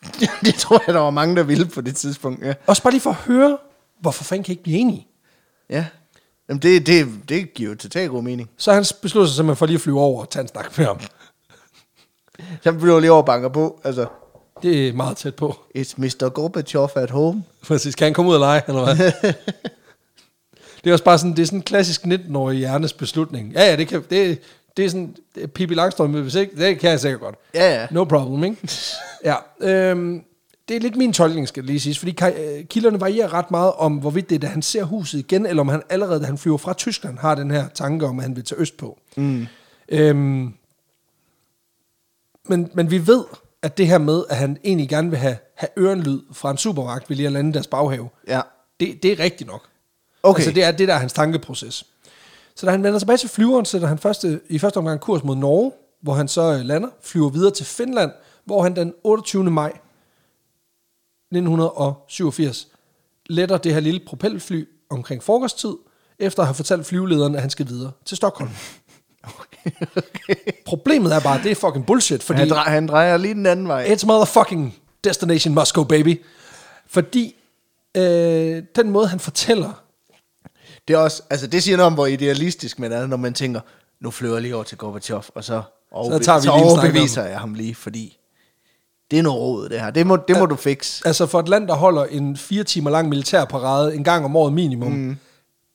det tror jeg, der var mange, der ville på det tidspunkt. Ja. Også bare lige for at høre, hvorfor fanden kan I ikke blive enige? ja. Jamen, det, det, det giver jo totalt god mening. Så han beslutter sig simpelthen for lige at flyve over og tage en snak med ham. Så bliver lige over og banker på. Altså, Det er meget tæt på. it's Mr. Gorbachev at home. Præcis. Kan han komme ud og lege, eller hvad? det er også bare sådan, det er sådan en klassisk 19-årig hjernes beslutning. Ja, ja, det, kan, det, Det er sådan, Pippi Langstrøm, hvis ikke, det kan jeg sikkert godt. Ja, ja. No problem, ikke? ja, øhm, det er lidt min tolkning, skal det lige siges, fordi øh, kilderne varierer ret meget om, hvorvidt det er, da han ser huset igen, eller om han allerede, da han flyver fra Tyskland, har den her tanke om, at han vil til øst på. Mm. Øhm, men, men vi ved, at det her med, at han egentlig gerne vil have, have ørenlyd fra en supermagt, vil lige at lande deres baghave, Ja. det, det er rigtigt nok. Okay. Altså det er det, der er hans tankeproces. Så da han vender tilbage til flyveren, sætter han første, i første omgang kurs mod Norge, hvor han så øh, lander, flyver videre til Finland, hvor han den 28. maj 1987 letter det her lille propelfly omkring frokosttid, efter at have fortalt flyvelederen, at han skal videre til Stockholm. Problemet er bare, at det er fucking bullshit, fordi Han, drej, han drejer lige den anden vej. it's motherfucking destination go, baby. Fordi øh, den måde, han fortæller Det er også, altså det siger noget om, hvor idealistisk man er, når man tænker, nu flyver jeg lige over til Gorbachev, og så, overbe- tager vi så overbeviser jeg ham lige, fordi det er noget råd, det her. Det må, det må du fikse. Altså for et land, der holder en fire timer lang militærparade en gang om året minimum, mm.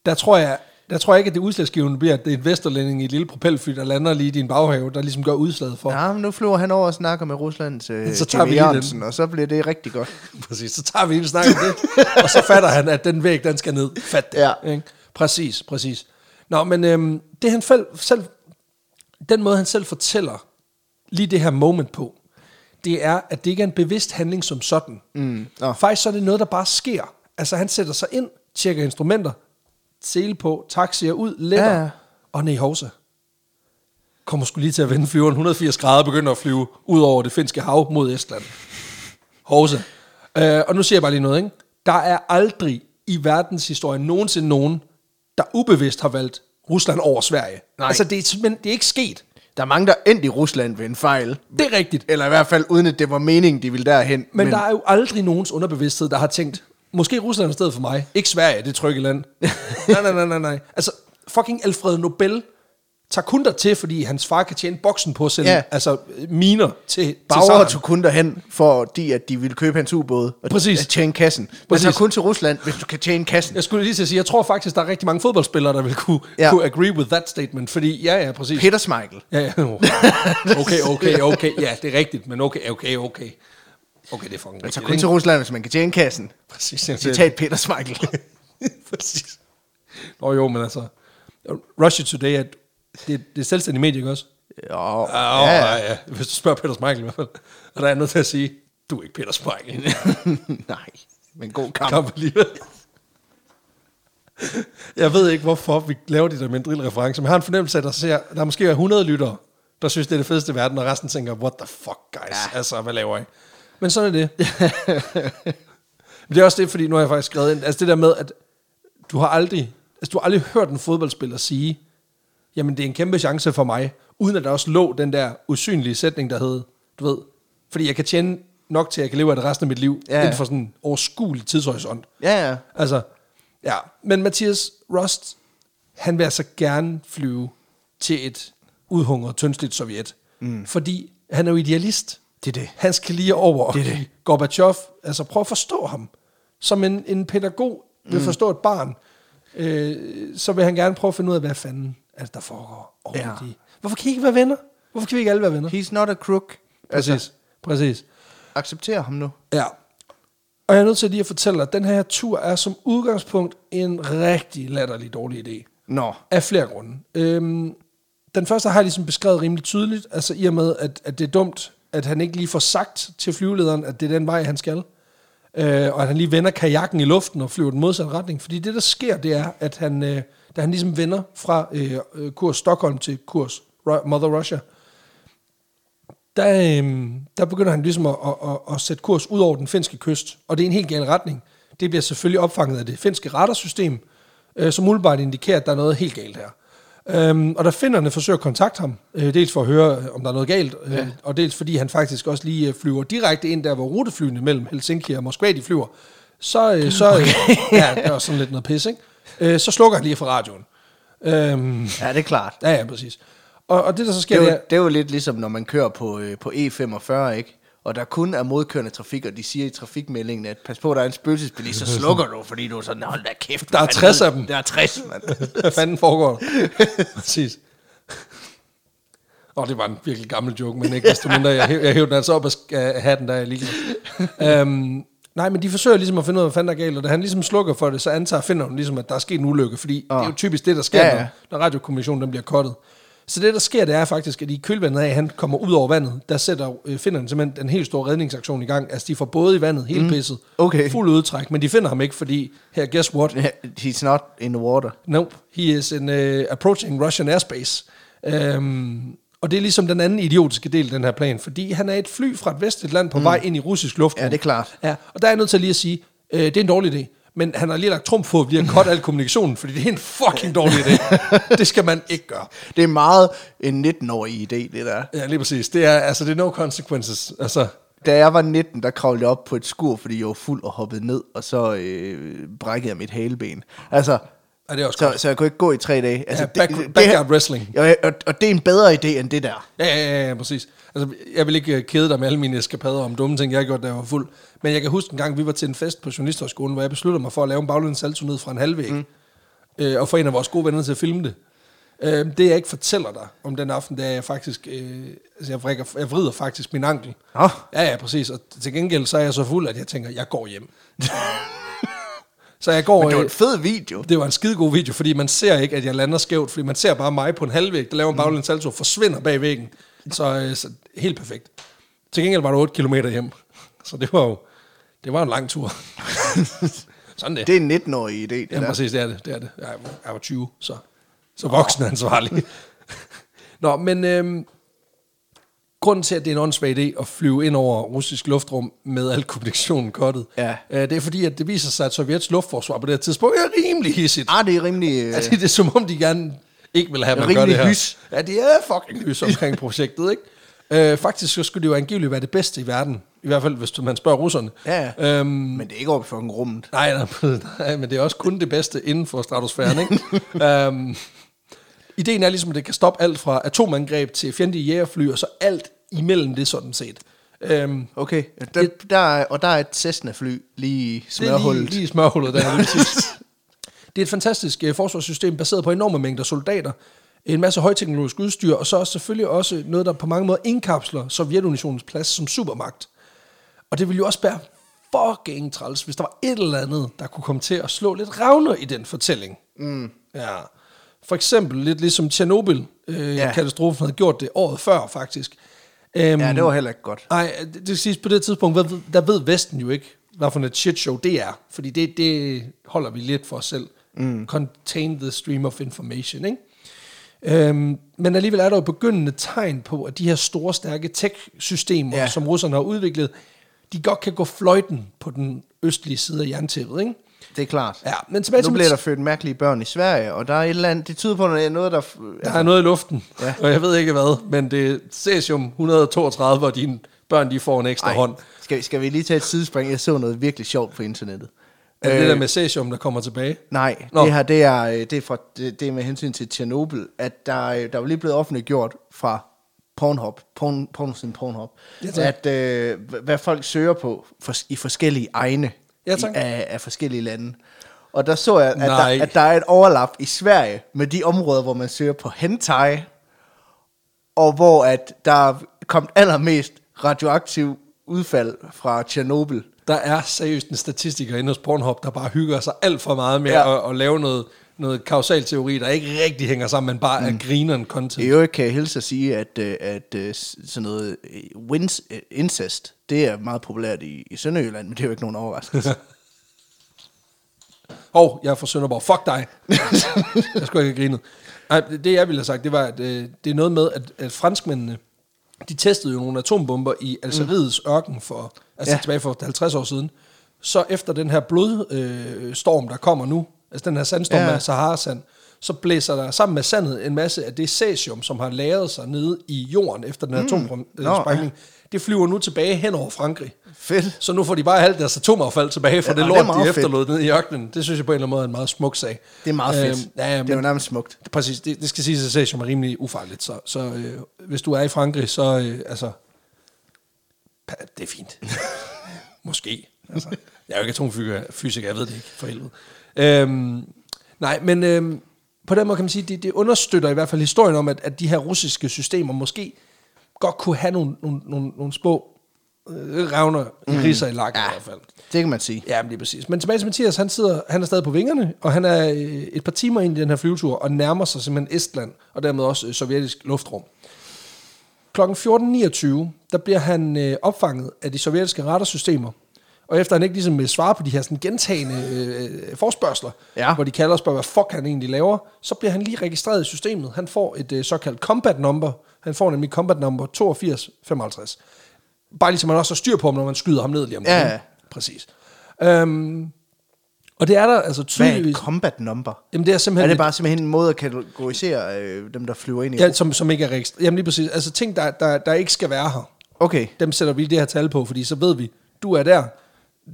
der tror jeg, der tror jeg ikke, at det udslagsgivende bliver, at det er et vesterlænding i et lille propelfly, der lander lige i din baghave, der ligesom gør udslaget for. Ja. Men nu flyver han over og snakker med Ruslands øh, Så tager vi Jørgensen, og så bliver det rigtig godt. Præcis, så tager vi en snak om det, og så fatter han, at den væg, den skal ned. Fat det. Ja. Ikke? Præcis, præcis. Nå, men øhm, det han selv, selv, den måde, han selv fortæller lige det her moment på, det er, at det ikke er en bevidst handling som sådan. Mm. Nå. Faktisk så er det noget, der bare sker. Altså han sætter sig ind, tjekker instrumenter, sele på, taxier ud, letter, Ja, og nej, hovsa. Kommer skulle lige til at vende flyveren 180 grader, begynder at flyve ud over det finske hav mod Estland. Hovsa. Øh, og nu siger jeg bare lige noget, ikke? Der er aldrig i verdenshistorien nogensinde nogen, der ubevidst har valgt Rusland over Sverige. Nej. Altså, det er, simpelthen- det er ikke sket. Der er mange, der er endt i Rusland ved en fejl. Det er rigtigt. Eller i hvert fald uden at det var meningen, de ville derhen. Men, Men der er jo aldrig nogens underbevidsthed, der har tænkt, måske Rusland er stedet for mig. Ikke Sverige, det trygge land. nej, nej, nej, nej, nej. Altså, fucking Alfred Nobel tager kun til, fordi hans far kan tjene boksen på sælge Ja. altså, miner til, til Bauer zaren. tog kun derhen, fordi at de ville købe hans ubåd og Præcis. tjene kassen. Man Præcis. tager kun til Rusland, hvis du kan tjene kassen. Jeg skulle lige til at sige, jeg tror faktisk, der er rigtig mange fodboldspillere, der vil kunne, Ja. kunne agree with that statement, fordi ja, ja, præcis. Peter Smeichel. Ja, ja. Okay, okay, okay. Ja, det er rigtigt, men okay, okay, okay. Okay, det er fucking Man tager kun til Rusland, hvis man kan tjene kassen. Præcis. Citat Peter Smeichel. Præcis. Nå jo, men altså, Russia Today er, det, det er selvstændig medie, ikke også? Jo, Ja, ja. ja. Hvis du spørger Peter Smeichel i hvert fald. Og der er jeg nødt til at sige, du er ikke Peter Smeichel. Nej, men god kamp. Kamp alligevel. Jeg ved ikke, hvorfor vi laver de der mandrill-referencer, men jeg har en fornemmelse af, at der, ser, der er måske er 100 lyttere, der synes, det er det fedeste i verden, og resten tænker, what the fuck, guys? Ja. Altså, hvad laver I? Men sådan er det. men det er også det, fordi nu har jeg faktisk skrevet ind, altså det der med, at du har aldrig, altså du har aldrig hørt en fodboldspiller sige, jamen det er en kæmpe chance for mig, uden at der også lå den der usynlige sætning, der hed, du ved, fordi jeg kan tjene nok til, at jeg kan leve af det resten af mit liv, Ja. ja. inden for sådan en overskuelig tidshorisont. Ja, ja. Altså, ja. Men Mathias Rust, han vil altså gerne flyve til et udhungret, tyndsligt Sovjet. Mm. Fordi han er jo idealist. Det er det. Han skal lige over Det er det. Gorbachev, altså prøv at forstå ham. Som en, en pædagog vil forstå et barn, øh, så vil han gerne prøve at finde ud af, hvad fanden er det, der foregår. Ja. Ja. Hvorfor kan I ikke være venner? Hvorfor kan vi ikke alle være venner? He's not a crook. Præcis, Altså, præcis. accepter ham nu. Ja. Og jeg er nødt til lige at fortælle dig, at den her tur er som udgangspunkt en rigtig latterlig dårlig idé. Nå. Af flere grunde. Øhm, den første har jeg ligesom beskrevet rimelig tydeligt, altså i og med, at, at det er dumt, at han ikke lige får sagt til flyvelederen, at det er den vej, han skal. Øh, og at han lige vender kajakken i luften og flyver den modsatte retning. Fordi det, der sker, det er, at han, øh, da han ligesom vender fra øh, øh, kurs Stockholm til kurs Mother Russia, der, øh, der begynder han ligesom at, at, at, at sætte kurs ud over den finske kyst. Og det er en helt gal retning. Det bliver selvfølgelig opfanget af det finske radarsystem, øh, som umiddelbart indikerer, at der er noget helt galt her. Øhm, og da finderne forsøger at kontakte ham, øh, dels for at høre, øh, om der er noget galt, øh, ja. og dels fordi han faktisk også lige øh, flyver direkte ind der, hvor ruteflyene mellem Helsinki og Moskva de flyver, så, øh, så okay. ja, det er sådan lidt noget pis, ikke? Øh, så slukker han lige for radioen. Øhm, Ja, det er klart. ja, ja, præcis. Og, og det, der så sker, Det er, det jo, er, det er jo lidt ligesom, når man kører på, øh, på E45, ikke? Og der kun er modkørende trafik, og de siger i trafikmeldingen, at pas på, der er en spøgelsesbilist, så slukker du, fordi du er sådan, hold da kæft. Der er mand. 60 af dem. Der er 60, mand. hvad fanden foregår der? præcis. Og det var en virkelig gammel joke, men ikke desto mindre. Jeg, hæv, jeg hævde den altså op af hatten, der jeg lige øhm, Nej, men de forsøger ligesom at finde ud af, hvad fanden der er galt, og da han ligesom slukker for det, så antager finder hun ligesom, at der er sket en ulykke, fordi oh. det er jo typisk det, der sker, ja, ja. Når, når radiokommissionen den bliver kottet. Så det, der sker, det er faktisk, at i kølvandet af, han kommer ud over vandet, der sætter øh, finder simpelthen en helt stor redningsaktion i gang. Altså, de får både i vandet, helt mm. pisset, okay. fuld udtræk, men de finder ham ikke, fordi, her, guess what? He's not in the water. Nope, he is in uh, approaching Russian airspace. Um, og det er ligesom den anden idiotiske del af den her plan, fordi han er et fly fra et vestligt land på mm. vej ind i russisk luftrum. Ja, det er klart. Ja, og der er jeg nødt til lige at sige, øh, det er en dårlig idé. Men han har lige lagt trumf på, at vi har cut al kommunikationen, fordi det er en fucking dårlig idé. det skal man ikke gøre. Det er meget en 19-årig idé, det der. Ja, lige præcis. Det er, altså, det er no consequences. Altså, da jeg var 19, der kravlede jeg op på et skur, fordi jeg var fuld og hoppede ned, og så øh, brækkede jeg mit haleben. Altså, Ja, det er også så, så jeg kunne ikke gå i tre dage. Altså, ja, back, det, backyard det, wrestling. Og, og, og det er en bedre idé end det der. Ja, ja, ja, ja præcis. Altså, jeg vil ikke øh, kede dig med alle mine eskapader om dumme ting, jeg har gjort, da jeg var fuld. Men jeg kan huske en gang, vi var til en fest på Journalisthøjskolen, hvor jeg besluttede mig for at lave en baglæns salto ned fra en halvvæg. Mm. Øh, og få en af vores gode venner til at filme det. Øh, det jeg ikke fortæller dig om den aften, det er jeg faktisk, øh, altså jeg, vrikker, jeg vrider faktisk min ankel. Oh. Ja, ja, præcis. Og til gengæld så er jeg så fuld, at jeg tænker, jeg går hjem. Så jeg går, Men det var en fed video. Det var en skide god video, fordi man ser ikke, at jeg lander skævt, fordi man ser bare mig på en halvvæg, der laver en mm. baglæns salto, forsvinder bag væggen. Så, øh, så helt perfekt. Til gengæld var det 8 km hjem. Så det var jo det var en lang tur. Sådan det. Det er en 19-årig idé, det ja, der. præcis, det er det. det, er det. Jeg, jeg var 20, så, så voksen ansvarlig. Nå, men øhm, grunden til, at det er en åndssvag idé at flyve ind over russisk luftrum med al kommunikationen kottet, ja. øh, det er fordi, at det viser sig, at Sovjets luftforsvar på det her tidspunkt er rimelig hissigt. Ah, det er rimelig... Øh... Altså, det er som om, de gerne ikke vil have, at man gør det her. Hys. Ja, det er fucking hys omkring projektet, ikke? Øh, faktisk så skulle det jo angiveligt være det bedste i verden. I hvert fald, hvis man spørger russerne. Ja, øhm, men det er ikke over for fucking rummet. Nej, nej, nej, men det er også kun det bedste inden for stratosfæren, ikke? øhm, ideen er ligesom, at det kan stoppe alt fra atomangreb til fjendtlige jægerfly, og så alt imellem det sådan set. Øhm, okay, der, det, der er, og der er et Cessna-fly lige i smørhullet. Lige, lige i smørhullet, der er Det er et fantastisk uh, forsvarssystem, baseret på enorme mængder soldater, en masse højteknologisk udstyr, og så også selvfølgelig også noget, der på mange måder indkapsler Sovjetunionens plads som supermagt. Og det ville jo også være fucking træls, hvis der var et eller andet, der kunne komme til at slå lidt ravner i den fortælling. Mm. Ja. For eksempel lidt ligesom Tjernobyl-katastrofen øh, ja. havde gjort det året før, faktisk. Um, ja, det var heller ikke godt. Nej, det skal siges, på det tidspunkt, der ved Vesten jo ikke, hvad for et shit show det er. Fordi det, det holder vi lidt for os selv. Mm. Contain the stream of information, ikke? Øhm, men alligevel er der jo begyndende tegn på, at de her store, stærke tech-systemer, ja. som russerne har udviklet, de godt kan gå fløjten på den østlige side af jerntæppet, ikke? Det er klart. Ja, men tilbage nu bliver der født mærkelige børn i Sverige, og der er et eller andet, det tyder på, at der er noget, der... Altså, der er noget i luften, ja. og jeg ved ikke hvad, men det er cesium 132, hvor dine børn de får en ekstra Ej, hånd. Skal, skal vi lige tage et sidespring? Jeg så noget virkelig sjovt på internettet. Er det øh, det der med cesium, der kommer tilbage? Nej, Nå. det her det er, øh, det, er fra, det, det er med hensyn til Tjernobyl, at der, øh, der er lige blevet offentliggjort fra Pornhub, porn, porn, Pornhub ja, at øh, hvad folk søger på for, i forskellige egne ja, i, af, af forskellige lande. Og der så jeg, at der, at der er et overlap i Sverige med de områder, hvor man søger på hentai, og hvor at der er kommet allermest radioaktiv udfald fra Tjernobyl. Der er seriøst en statistiker inde hos Pornhub, der bare hygger sig alt for meget med ja. at, at lave noget, noget teori, der ikke rigtig hænger sammen, men bare mm. er grineren content. I øvrigt kan jeg hilse at sige, at, øh, at, at øh, sådan noget øh, wins, incest, det er meget populært i, i Sønderjylland, men det er jo ikke nogen overraskelse. Åh, oh, jeg er fra Sønderborg. Fuck dig. jeg skulle ikke have grinet. Nej, det jeg ville have sagt, det var, at det er noget med, at, at franskmændene, de testede jo nogle atombomber i Algeriets mm. ørken for, altså ja. tilbage for 50 år siden. Så efter den her blodstorm, øh, der kommer nu, altså den her sandstorm ja. af Sahara-sand, så blæser der sammen med sandet en masse af det cesium, som har lagret sig nede i jorden efter den her mm. atomsprængning. Ja. Det flyver nu tilbage hen over Frankrig. Fedt. Så nu får de bare alt deres atomaffald tilbage fra ja, det lort, det de efterlod nede i ørkenen. Det synes jeg på en eller anden måde er en meget smuk sag. Det er meget fedt. Øhm, ja, ja, det er jo nærmest smukt. Præcis. Det, det skal sige sig som er rimelig ufarligt. Så, så øh, hvis du er i Frankrig, så øh, altså... Det er fint. Måske. Altså, jeg er jo ikke atomfysiker, jeg ved det ikke, for helvede. Øhm, nej, men øhm, på den måde kan man sige, det, det understøtter i hvert fald historien om, at, at de her russiske systemer måske godt kunne have nogle, nogle, nogle, nogle små øh, revner mm. riser i lakken ja. i hvert fald. Det kan man sige. Ja, men er præcis. Men tilbage til Mathias, han, sidder, han er stadig på vingerne, og han er øh, et par timer ind i den her flyvetur, og nærmer sig simpelthen Estland, og dermed også øh, sovjetisk luftrum. Klokken 14.29, der bliver han øh, opfanget af de sovjetiske radarsystemer, og efter han ikke ligesom vil svare på de her sådan gentagende øh, forspørgseler, Ja. hvor de kalder og spørger, hvad fuck han egentlig laver, så bliver han lige registreret i systemet. Han får et øh, såkaldt combat number. Han får nemlig combat number 8255. Bare ligesom man også har styr på ham, når man skyder ham ned lige om Ja. Præcis. Øhm, og det er der altså Hvad er et tydeligvis... combat number? Jamen det er Er simpelthen... det et- bare simpelthen en måde at kategorisere øh, dem, der flyver ind i? Ja, som, som ikke er registreret. Jamen lige præcis. Altså ting, der, der, der ikke skal være her, Okay. dem sætter vi det her tal på, fordi så ved vi, du er der,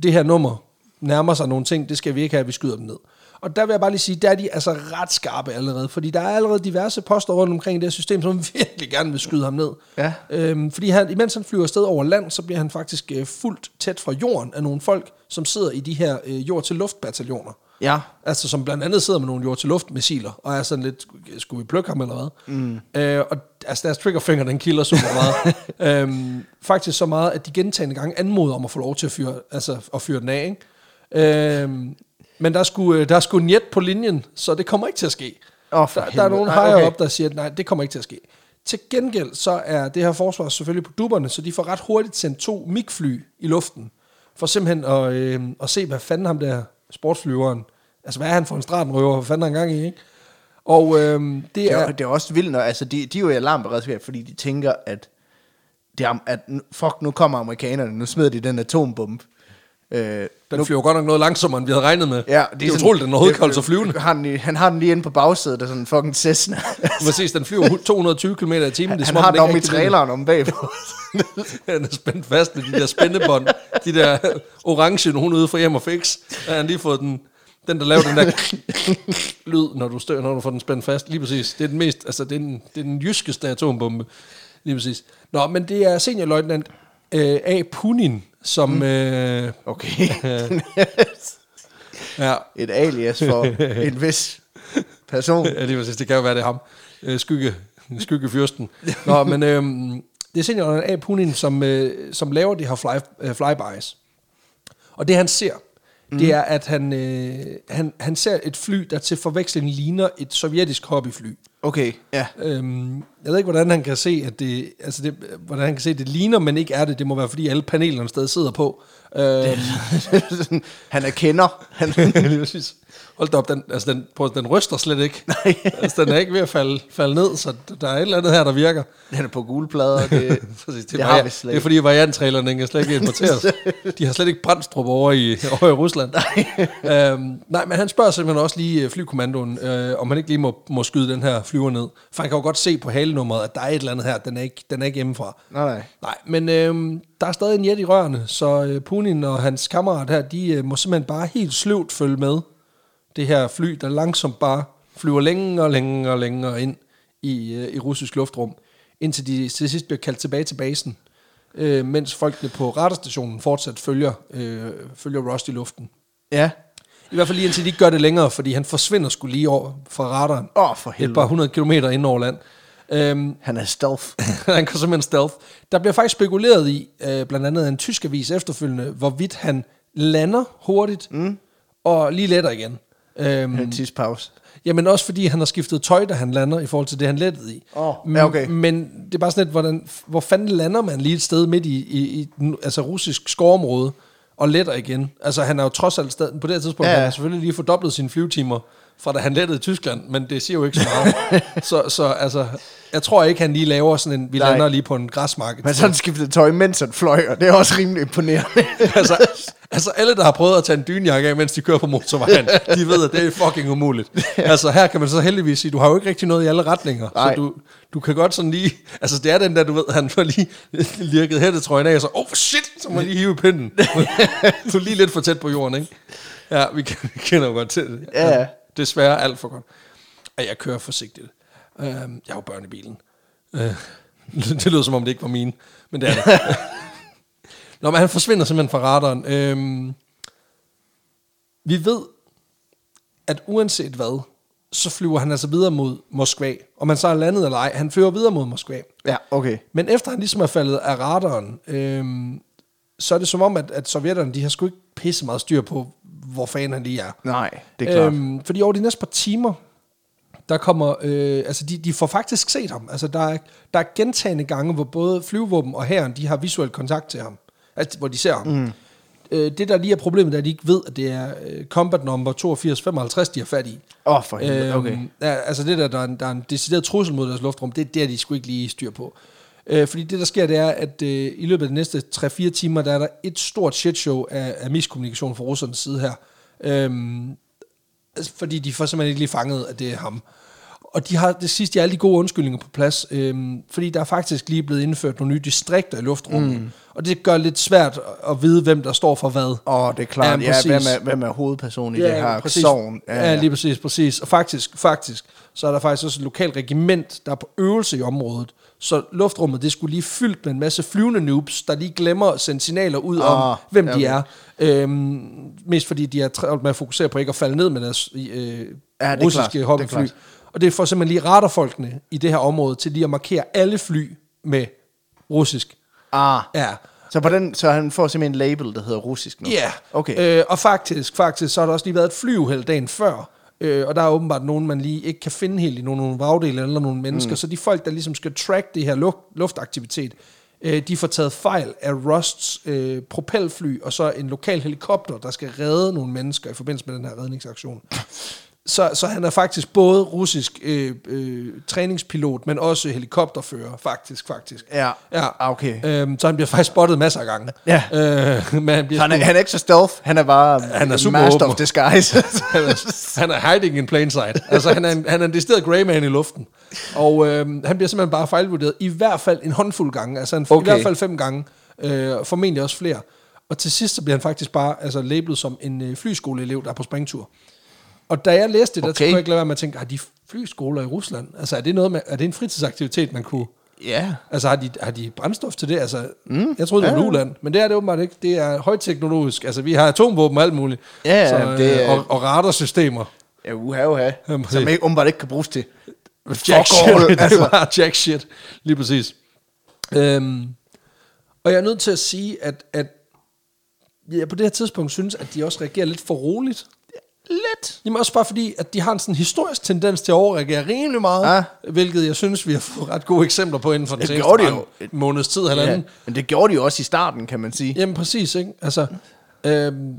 det her nummer nærmer sig nogle ting, det skal vi ikke have, at vi skyder dem ned. Og der vil jeg bare lige sige, der er de altså ret skarpe allerede, fordi der er allerede diverse poster rundt omkring det her system, som virkelig gerne vil skyde ham ned. Ja. Øhm, fordi han, imens han flyver afsted over land, så bliver han faktisk øh, fuldt tæt fra jorden af nogle folk, som sidder i de her øh, jord-til-luft-bataljoner. Ja. Altså som blandt andet sidder med nogle jord-til-luft-missiler, og er sådan lidt, skulle vi plukke ham eller hvad? Mm. Øh, og altså deres triggerfinger, den kilder super meget. øhm, faktisk så meget, at de gentagende gange anmoder om at få lov til at fyre, altså at fyre den af, ikke? Øhm, men der er, sgu, øh, der er en jet på linjen, så det kommer ikke til at ske. For der, der er nogen higher okay. op, der siger, at nej, det kommer ikke til at ske. Til gengæld så er det her forsvar selvfølgelig på dupperne, så de får ret hurtigt sendt to MiG-fly i luften, for simpelthen at, øh, at se, hvad fanden ham der sportsflyveren, altså hvad er han for en stratenrøver, hvad fanden er han gang i, ikke? Og øh, det Det er, er... det er også vildt, når, altså de, de er jo i alarmberedskab, fordi de tænker, at, det er, at fuck, nu kommer amerikanerne, nu smider de den atombombe. Øh, Den flyver godt nok noget langsommere, end vi havde regnet med. ja, det er utroligt, den overhovedet kan sig flyvende. Han, han har den lige inde på bagsædet, der er sådan en fucking Cessna. Præcis, den flyver 220 km i timen. han Det er, han har den om i det. traileren om bagpå. Han er spændt fast med de der spændebånd. de der orange, nogen ude fra hjem og fix. Der har han lige fået den, den der laver den der lyd, når du, stør, når du får den spændt fast. Lige præcis. Det er den mest, altså det er den, det er den jyskeste atombombe. Lige præcis. Nå, men det er seniorløjtnant øh, A. Punin, som... Mm. Øh, Okay. ja, Et alias for en vis person. Ja, lige præcis. Det kan jo være, det er ham. Øh, skygge, skyggefyrsten. Nå, men øhm, det er senior A. Punin, som, øh, som laver de her fly, øh, flybys. Og det han ser, mm. det er, at han, øh, han, han ser et fly, der til forveksling ligner et sovjetisk hobbyfly. Okay, ja. Øhm, jeg ved ikke, hvordan han kan se, at det, altså det, hvordan han kan se, at det ligner, men ikke er det. Det må være, fordi alle panelerne stadig sidder på. Øh, han er kender. Han, Lige præcis. Hold da op, den, altså den, prøv, den ryster slet ikke. Nej. altså, den er ikke ved at falde, falde ned, så der er et eller andet her, der virker. han er på gule plader. Det, Præcis, det, det er har vi slet det er fordi varianttrailerne den kan slet ikke importeres. De har slet ikke brændstrup over i, over i Rusland. Nej. Øhm, nej, men han spørger simpelthen også lige øh, flykommandoen, øh, om han ikke lige må, må skyde den her flyver ned. For han kan jo godt se på halenummeret, at der er et eller andet her, den er ikke, den er ikke hjemmefra. nej, nej. Nej, men øh, der er stadig en jet i rørene, så øh, Putin og hans kammerat her, de øh, må simpelthen bare helt sløvt følge med det her fly, der langsomt bare flyver længere og længere og længere ind i, øh, i russisk luftrum, indtil de til sidst bliver kaldt tilbage til basen, øh, mens folkene på radarstationen fortsat følger, øh, følger Rust i luften. Ja. I hvert fald lige indtil de ikke gør det længere, fordi han forsvinder skulle lige over fra radaren. Åh, oh, for Et helvede. par hundrede kilometer ind over land. Øhm, Han er stealth. han kan simpelthen stealth. Der bliver faktisk spekuleret i, øh, blandt andet af en tysk avis efterfølgende, hvorvidt han lander hurtigt, mm. og lige letter igen. Øhm, En tidspause. jamen også fordi han har skiftet tøj, da han lander, i forhold til det, han lettede i. Åh, ja, okay. Men det er bare sådan lidt, hvordan, hvor fanden lander man lige et sted midt i, i, i den, altså russisk skovområde, og letter igen. Altså han er jo trods alt stadig, på det her tidspunkt, ja, ja. han har selvfølgelig lige fordoblet sine flyvetimer, fra da han lettede i Tyskland, men det siger jo ikke så meget. så, så altså, jeg tror ikke, han lige laver sådan en, vi Nej. lander lige på en græsmark. Men sådan skiftede tøj, mens han fløj, og det er også rimelig imponerende. altså, altså alle, der har prøvet at tage en dynjakke af, mens de kører på motorvejen, de ved, at det er fucking umuligt. Altså her kan man så heldigvis sige, du har jo ikke rigtig noget i alle retninger, Nej. så du, du kan godt sådan lige, altså det er den der, du ved, han får lige lirket hættetrøjen af, og så, oh shit, så må jeg lige hive pinden. du er lige lidt for tæt på jorden, ikke? Ja, vi kender jo godt til det. Ja, ja. Desværre alt for godt. Og jeg kører forsigtigt. Uh, jeg har jo børn i bilen. Uh, det lyder som om det ikke var mine, men det er det. Nå, men han forsvinder simpelthen fra radaren. Øhm, vi ved, at uanset hvad, så flyver han altså videre mod Moskva. Om man så er landet eller ej, han flyver videre mod Moskva. Ja, okay. Men efter han ligesom er faldet af radaren, øhm, så er det som om, at, at sovjetterne, de har sgu ikke pisse meget styr på, hvor fanden han lige er. Nej, det er klart. Øhm, fordi over de næste par timer, der kommer, øh, altså de, de får faktisk set ham. Altså der er, der er gentagende gange, hvor både flyvevåben og herren, de har visuel kontakt til ham. Altså hvor de ser ham. Mm. Øh, det der lige er problemet, er, at de ikke ved, at det er øh, combat number 8255, de har fat i. Åh, oh, for helvede, okay. Øhm, ja, altså det der, der er, en, der er en decideret trussel mod deres luftrum, det, det er de sgu ikke lige styr på. Øh, fordi det, der sker, det er, at øh, i løbet af de næste 3-4 timer, der er der et stort shitshow af, af miskommunikation fra russernes side her. Altså, fordi de får simpelthen ikke lige fanget, at det er ham. Og de har det sidste, de har alle de gode undskyldninger på plads, øhm, fordi der er faktisk lige blevet indført nogle nye distrikter i luftrummet. Mm. Og det gør lidt svært at vide, hvem der står for hvad. Åh, oh, det er klart. Ja, Ja, hvem, er, hvem er hovedpersonen i det her præcis. sovn? Ja, ja, lige præcis, præcis. Og faktisk, faktisk, så er der faktisk også et lokalt regiment, der er på øvelse i området. Så luftrummet, det skulle lige fyldt med en masse flyvende noobs, der lige glemmer at sende signaler ud om, Ah, hvem ja, de okay. er. Øhm, mest fordi de er travlt med at fokusere på ikke at falde ned med deres øh, er russiske det er klart. Og det får simpelthen lige radarfolkene i det her område til lige at markere alle fly med russisk. Ah, Ja. så, på den, så han får simpelthen en label, der hedder russisk nu? Ja, Okay. øh, og faktisk, faktisk, så har der også lige været et flyuheld dagen før, øh, og der er åbenbart nogen, man lige ikke kan finde helt i nogle, nogle vragdele eller nogle mennesker, mm. så de folk, der ligesom skal track det her luft, luftaktivitet, øh, de får taget fejl af Rusts øh, propelfly, og så en lokal helikopter, der skal redde nogle mennesker i forbindelse med den her redningsaktion. Så, så han er faktisk både russisk øh, øh, træningspilot, men også helikopterfører, faktisk, faktisk. Ja. ja. Ah, okay. Øhm, så han bliver faktisk spottet masser af gange. Ja. Øh, men han bliver han er, han er ikke så stealth, han er bare Han er en super master åben. of disguise. han, er, han er hiding in plain sight. Altså, han er en, han er en decideret greyman i luften. Og øh, han bliver simpelthen bare fejlvurderet i hvert fald en håndfuld gange. Altså en, okay. I hvert fald fem gange. Øh, formentlig også flere. Og til sidst så bliver han faktisk bare altså, labelet som en øh, flyskoleelev, der er på springtur. Og da jeg læste det, der Okay. kunne jeg ikke lade være med at tænke, har de flyskoler i Rusland? Altså er det, noget med, er det en fritidsaktivitet, man kunne... ja. Altså har de, har de brændstof til det? Altså, mm, jeg troede, det var ja. uland, men det er det åbenbart ikke. Det er højteknologisk. Altså vi har atomvåben og alt muligt. Ja, så, det det er- og, og radarsystemer. Ja, uha, uha. Jamen, Som ikke, umiddelbart ikke kan bruges til. Jack Fuck all, shit. Det altså. var jack shit. Lige præcis. Øhm, og jeg er nødt til at sige, at, at jeg på det her tidspunkt synes, at de også reagerer lidt for roligt. Lidt. Jamen også bare fordi, at de har en sådan historisk tendens til at overreagere rimelig meget, Ja. hvilket jeg synes, vi har fået ret gode eksempler på inden for den seneste de jo. en måneds tid, halvanden. Ja. Men det gjorde de jo også i starten, kan man sige. Jamen præcis, ikke? Altså, øhm,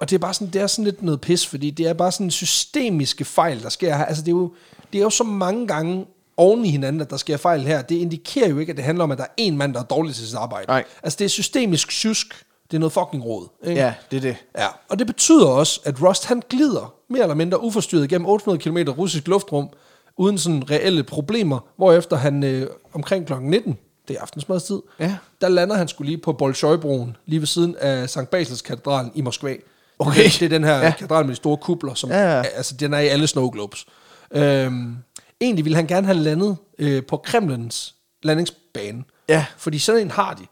og det er bare sådan, det er sådan lidt noget pis, fordi det er bare sådan systemiske fejl, der sker her. Altså det er jo, det er jo så mange gange oven i hinanden, at der sker fejl her. Det indikerer jo ikke, at det handler om, at der er en mand, der er dårlig til sit arbejde. Nej. Altså det er systemisk sjusk. Det er noget fucking råd. Ikke? Ja, det er det. Ja, og det betyder også, at Rust han glider mere eller mindre uforstyrret gennem 800 km russisk luftrum, uden sådan reelle problemer, hvorefter han øh, omkring kl. 19, det er aftensmadstid, Ja. der lander han skulle lige på Bolshoi-broen, lige ved siden af Sankt Basils katedralen i Moskva. Det Okay. den- Det er den her Ja. ja. katedral med de store kubler, som Ja, ja. altså den er i alle snow globes. Øhm, egentlig ville han gerne have landet øh, på Kremlens landingsbane, Ja. fordi sådan en har de.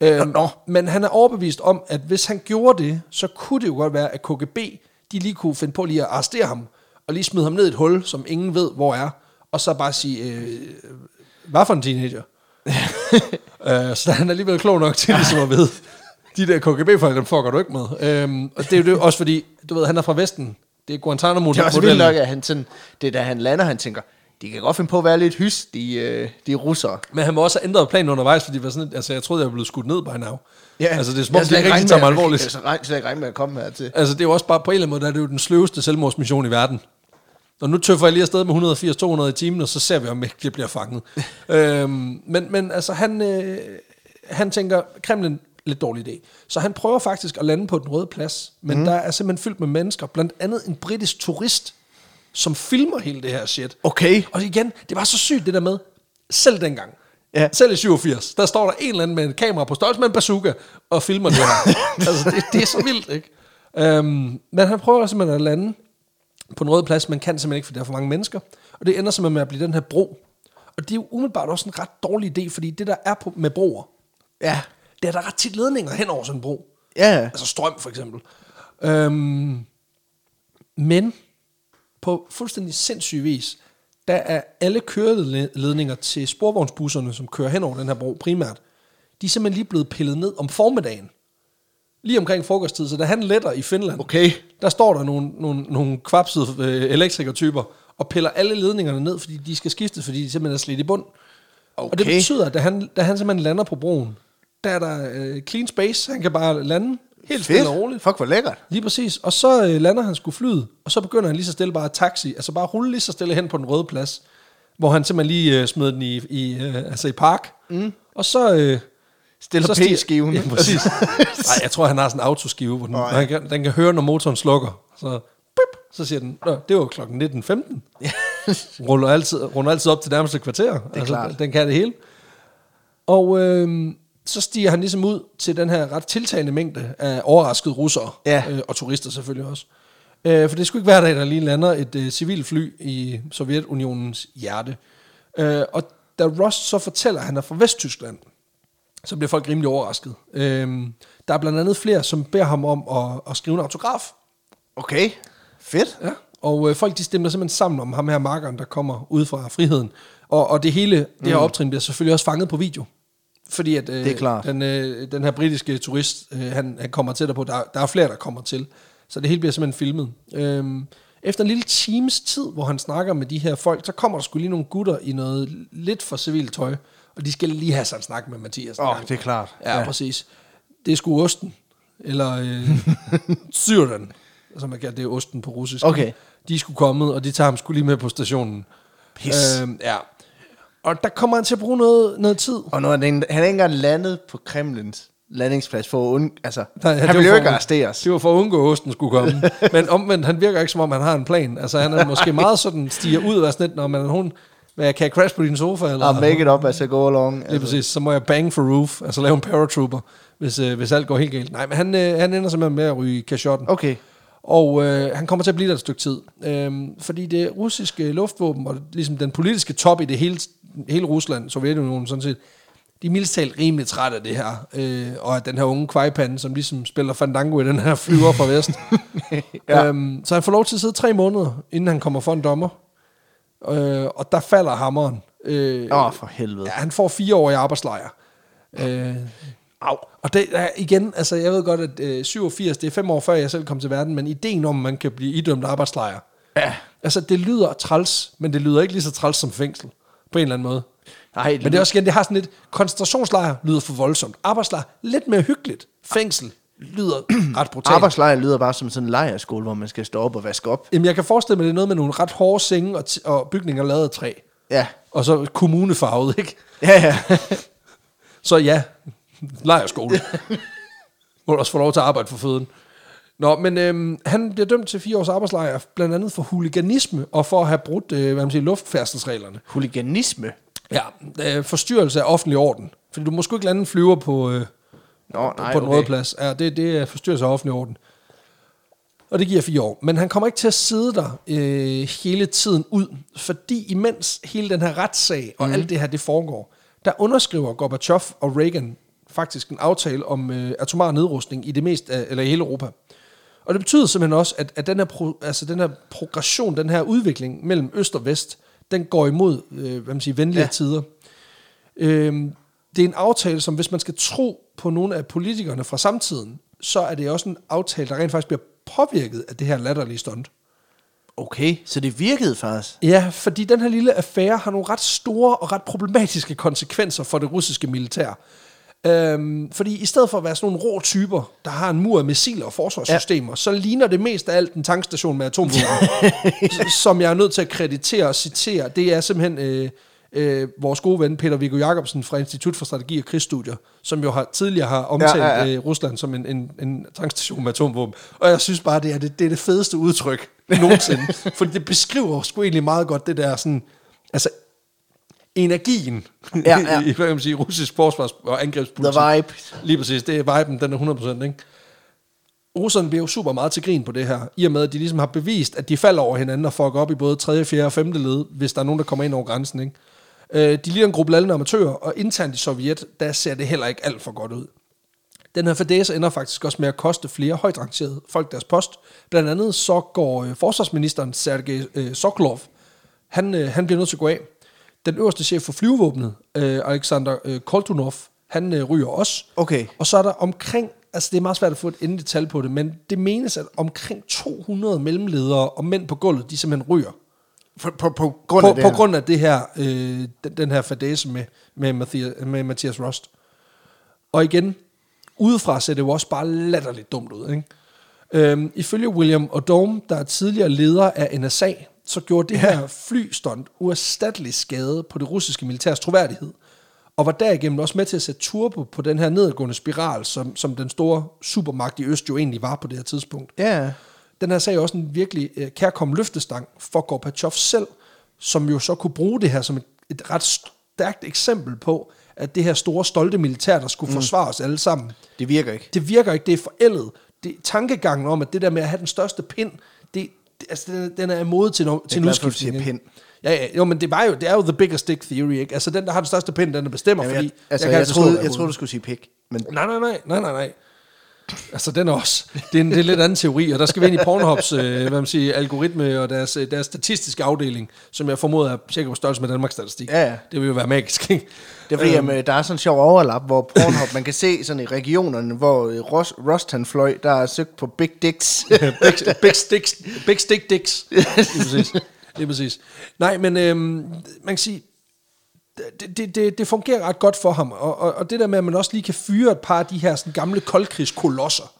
Øhm, Nå. men han er overbevist om, at hvis han gjorde det, så kunne det jo godt være, at KGB, de lige kunne finde på lige at arrestere ham, og lige smide ham ned i et hul, som ingen ved, hvor er, og så bare sige, øh, hvad for en teenager? øh, så han er alligevel klog nok til ligesom at vide, de der KGB-folk, dem fucker du ikke med. Øhm, og det er jo det, også fordi, du ved, han er fra Vesten. Det er Guantanamo. Det er også vildt nok, at han sådan, det er da han lander, han tænker, de kan godt finde på at være lidt hys, de, øh, de russere. Men han må også have ændret planen undervejs, fordi var sådan, altså, jeg troede, jeg var blevet skudt ned by now. altså, det er som om, de ikke rigtig tager mig alvorligt. Jeg slet ikke regnet med at komme her til. Altså, det er jo også bare på en eller anden måde, der er det jo den sløveste selvmordsmission i verden. Og nu tøffer jeg lige afsted med 180-200 i timen, og så ser vi, om ikke det bliver fanget. øhm, men, men altså, han, øh, han tænker, Kremlin, lidt dårlig idé. Så han prøver faktisk at lande på den røde plads, men mm. der er simpelthen fyldt med mennesker, blandt andet en britisk turist, som filmer hele det her shit. Okay. Og igen, det var så sygt det der med, selv dengang, Ja. selv i 87, der står der en eller anden med en kamera på størrelse med en bazooka, og filmer det her. altså, det, det er så vildt, ikke? Øhm, men han prøver simpelthen at lande på en rød plads, men kan simpelthen ikke, fordi der er for mange mennesker. Og det ender simpelthen med at blive den her bro. Og det er jo umiddelbart også en ret dårlig idé, fordi det der er på, med broer, Ja. det er der ret tit ledninger hen over sådan en bro. Ja. Altså strøm for eksempel. Øhm, men på fuldstændig sindssyg vis, der er alle køreledninger til sporvognsbusserne, som kører hen over den her bro primært, de er simpelthen lige blevet pillet ned om formiddagen. Lige omkring frokosttid, så da han letter i Finland, Okay. der står der nogle, nogle, nogle kvapsede øh, elektrikertyper og piller alle ledningerne ned, fordi de skal skiftes, fordi de simpelthen er slidt i bund. Okay. Og det betyder, at da han, da han simpelthen lander på broen, der er der øh, clean space, han kan bare lande helt stille og roligt. Fuck, hvor lækkert. Lige præcis. Og så øh, lander han sgu flyet, og så begynder han lige så stille bare at taxi, altså bare rulle lige så stille hen på den røde plads, hvor han simpelthen lige øh, smed den i, i, øh, altså i park. Mm. Og så... Øh, Stiller så P-skiven. Ja, præcis. Nej, jeg tror, han har sådan en autoskive, hvor den, Nå, ja. han kan, den kan høre, når motoren slukker. Så, bip, så siger den, Nå, det var klokken 19.15. ruller, altid, runder altid op til nærmeste kvarter. Det er klart. Den kan det hele. Og øh, så stiger han ligesom ud til den her ret tiltagende mængde af overraskede russere. Ja. Øh, og turister selvfølgelig også. Øh, for det skulle ikke hver dag, der lige lander et øh, civilt fly i Sovjetunionens hjerte. Øh, og da Ross så fortæller, at han er fra Vesttyskland, så bliver folk rimelig overrasket. Øhm, der er blandt andet flere, som beder ham om at, at skrive en autograf. Okay. Fedt. Ja. Og øh, folk de stemmer simpelthen sammen om ham her markeren, der kommer ud fra friheden. Og, og det hele, det her optrin bliver selvfølgelig også fanget på video. Fordi at øh, Det er klart. Den, øh, den her britiske turist, øh, han, han kommer tættere på, der, der er flere, der kommer til. Så det hele bliver simpelthen filmet. Øhm, efter en lille times tid, hvor han snakker med de her folk, så kommer der skulle lige nogle gutter i noget lidt for civilt tøj. Og de skal lige have sig en snak med Mathias. Åh, oh, det er klart. Ja, ja, præcis. Det er sgu osten. Eller øh, syren, som man kalder det er osten på russisk. Okay. De sgu kommet, og de tager ham sgu lige med på stationen. Pis. Øh, ja. Og der kommer han til at bruge noget, noget tid. Og er den, han er ikke engang landet på Kremlins landingsplads for at und, altså, Nej, han det vil var jo ikke arresteres. Det var for at undgå, at osten skulle komme. Men omvendt, han virker ikke som om, han har en plan. Altså, han er måske meget sådan, stiger ud og er sådan lidt, når man hun, hvad, kan jeg crash på din sofa? Eller, Og make it up as I go along. Lige præcis, så må jeg bang for roof, altså lave en paratrooper, hvis, øh, hvis alt går helt galt. Nej, men han, øh, han ender simpelthen med at ryge kashotten. Okay. Og øh, han kommer til at blive der et stykke tid. Øhm, fordi det russiske luftvåben, og ligesom den politiske top i det hele, hele Rusland, Sovjetunionen sådan set, de er mildest talt rimelig trætte af det her. Øh, og at den her unge kvejpande, som ligesom spiller fandango i den her flyver fra vest. Ja. øhm, så han får lov til at sidde tre måneder, inden han kommer for en dommer. Øh, og der falder hammeren. Øh, Åh, oh, for helvede. Ja, han får fire år i arbejdslejr. Øh, Au. Og det er igen, altså jeg ved godt, at øh, 87, det er fem år før jeg selv kom til verden, men ideen om, at man kan blive idømt arbejdslejr, Ja. altså det lyder træls, men det lyder ikke lige så træls som fængsel, på en eller anden måde. Nej, Men det er også igen, det har sådan lidt, koncentrationslejr lyder for voldsomt, arbejdslejr lidt mere hyggeligt, fængsel lyder ret brutalt. Arbejdslejr lyder bare som sådan en lejrskole, hvor man skal stå op og vaske op. Jamen jeg kan forestille mig, det er noget med nogle ret hårde senge og, og bygninger lavet af træ, Ja. og så kommunefarvet, ikke? Ja, ja. Så ja, lejerskole. Må du også få lov til at arbejde for føden. Nå, men øhm, han bliver dømt til fire års arbejdslejr, blandt andet for huliganisme og for at have brudt øh, hvad man siger, luftfærdselsreglerne. Huliganisme. Ja, øh, forstyrrelse af offentlig orden. Fordi du må sgu ikke lande en flyver på, øh, Nå, nej, på den okay. røde plads. Ja, det, det er forstyrrelse af offentlig orden. Og det giver fire år. Men han kommer ikke til at sidde der øh, hele tiden ud, fordi imens hele den her retssag og mm. alt det her, det foregår, der underskriver Gorbachev og Reagan faktisk en aftale om øh, atomar nedrustning i det mest af, eller i hele Europa. Og det betyder simpelthen også, at, at den, her pro, altså den her progression, den her udvikling mellem øst og vest, den går imod øh, hvad man siger, venlige Ja. tider. Øhm, det er en aftale, som hvis man skal tro på nogle af politikerne fra samtiden, så er det også en aftale, der rent faktisk bliver påvirket af det her latterlige stunt. Okay, så det virkede faktisk. Ja, fordi den her lille affære har nogle ret store og ret problematiske konsekvenser for det russiske militær. Øhm, fordi i stedet for at være sådan nogle rå typer, der har en mur af missiler og forsvarssystemer, ja. så ligner det mest af alt en tankstation med atomvåben, som jeg er nødt til at kreditere og citere. Det er simpelthen øh, øh, vores gode ven Peter Viggo Jacobsen fra Institut for Strategi og Krigsstudier, som jo har tidligere har omtalt ja, ja. ja. Øh, Rusland som en, en, en tankstation med atomvåben. Og jeg synes bare, det er det, det, er det fedeste udtryk nogensinde. fordi det beskriver sgu egentlig meget godt det der sådan, altså energien Ja, ja. i, hvad kan man sige, russisk forsvars- og angrebspolitik. The vibe. Lige præcis, det er viben, den er 100%, ikke? Russerne bliver jo super meget til grin på det her, i og med, at de ligesom har bevist, at de falder over hinanden og fucker op i både 3., 4. og 5. led, hvis der er nogen, der kommer ind over grænsen, ikke? Øh, de ligner en gruppe lallende amatører, og internt i Sovjet, der ser det heller ikke alt for godt ud. Den her fadæse ender faktisk også med at koste flere højt rangerede folk deres post. Blandt andet så går øh, forsvarsministeren Sergej øh, Sokolov, han, øh, han bliver nødt til at gå af. Den øverste chef for flyvevåbnet, øh, Alexander øh, Koltunov, han øh, ryger også. Okay. Og så er der omkring, altså det er meget svært at få et endeligt tal på det, men det menes, at omkring 200 mellemledere og mænd på gulvet, de simpelthen ryger. På, på, på grund På, af det på her. grund af det her, øh, den, den her fadese med, med, Mathias, med Mathias Rost. Og igen, udefra ser det jo også bare latterligt dumt ud. Ikke? Øhm, ifølge William Odom, der er tidligere leder af NSA, så gjorde det her flystunt uerstattelig skade på det russiske militærs troværdighed, og var derigennem også med til at sætte turbo på den her nedadgående spiral, som, som den store supermagt i Øst jo egentlig var på det her tidspunkt. Ja, Den her sag er også en virkelig øh, kærkommen løftestang for Gorbachev selv, som jo så kunne bruge det her som et, et ret stærkt eksempel på, at det her store, stolte militær, der skulle mm. forsvare os alle sammen, det virker ikke. det virker ikke, det er forældet. Det, tankegangen om, at det der med at have den største pind, altså, den, er- den er imod til, no, til en udskiftning. ikke? pind. Ja, ja, jo, men det, var jo, det er jo the bigger stick theory, ikke? Altså, den, der har den største pind, den der bestemmer, Jamen, fordi... jeg, altså, kan jeg, jeg, troede, jeg troede, du skulle sige pik. Men Nej, nej, nej, nej, nej, nej. Altså, den er også, det er en, det er lidt anden teori, og der skal vi ind i Pornhubs, øh, hvad man siger, algoritme og deres, øh, deres statistiske afdeling, som jeg formoder er cirka på størrelse med Danmarks statistik. Ja, ja. Det vil jo være magisk, ikke? det er fordi, øhm. der er sådan en sjov overlap, hvor Pornhub, man kan se sådan i regionerne, hvor øh, Rost, Rust han fløj, der er søgt på Big Dicks. big, big, sticks, big stick dicks. Lige præcis. Lige præcis. Nej, men øhm, man kan sige, det, det, det, det fungerer ret godt for ham, og, og, og det der med, at man også lige kan fyre et par af de her sådan, gamle koldkrigskolosser,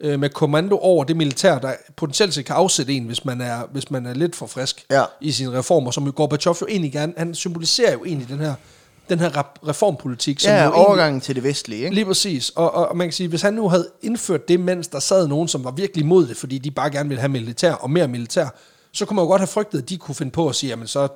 øh, med kommando over det militær, der potentielt set kan afsætte en, hvis man er, hvis man er lidt for frisk Ja. i sine reformer, som jo Gorbachev jo egentlig gerne, han symboliserer jo egentlig den her, den her reformpolitik, som ja, egentlig- overgangen til det vestlige, ikke? Lige præcis. Og, og, og man kan sige, hvis han nu havde indført det, mens der sad nogen, som var virkelig imod det, fordi de bare gerne ville have militær og mere militær, så kunne man jo godt have frygtet, at de kunne finde på at sige, jamen så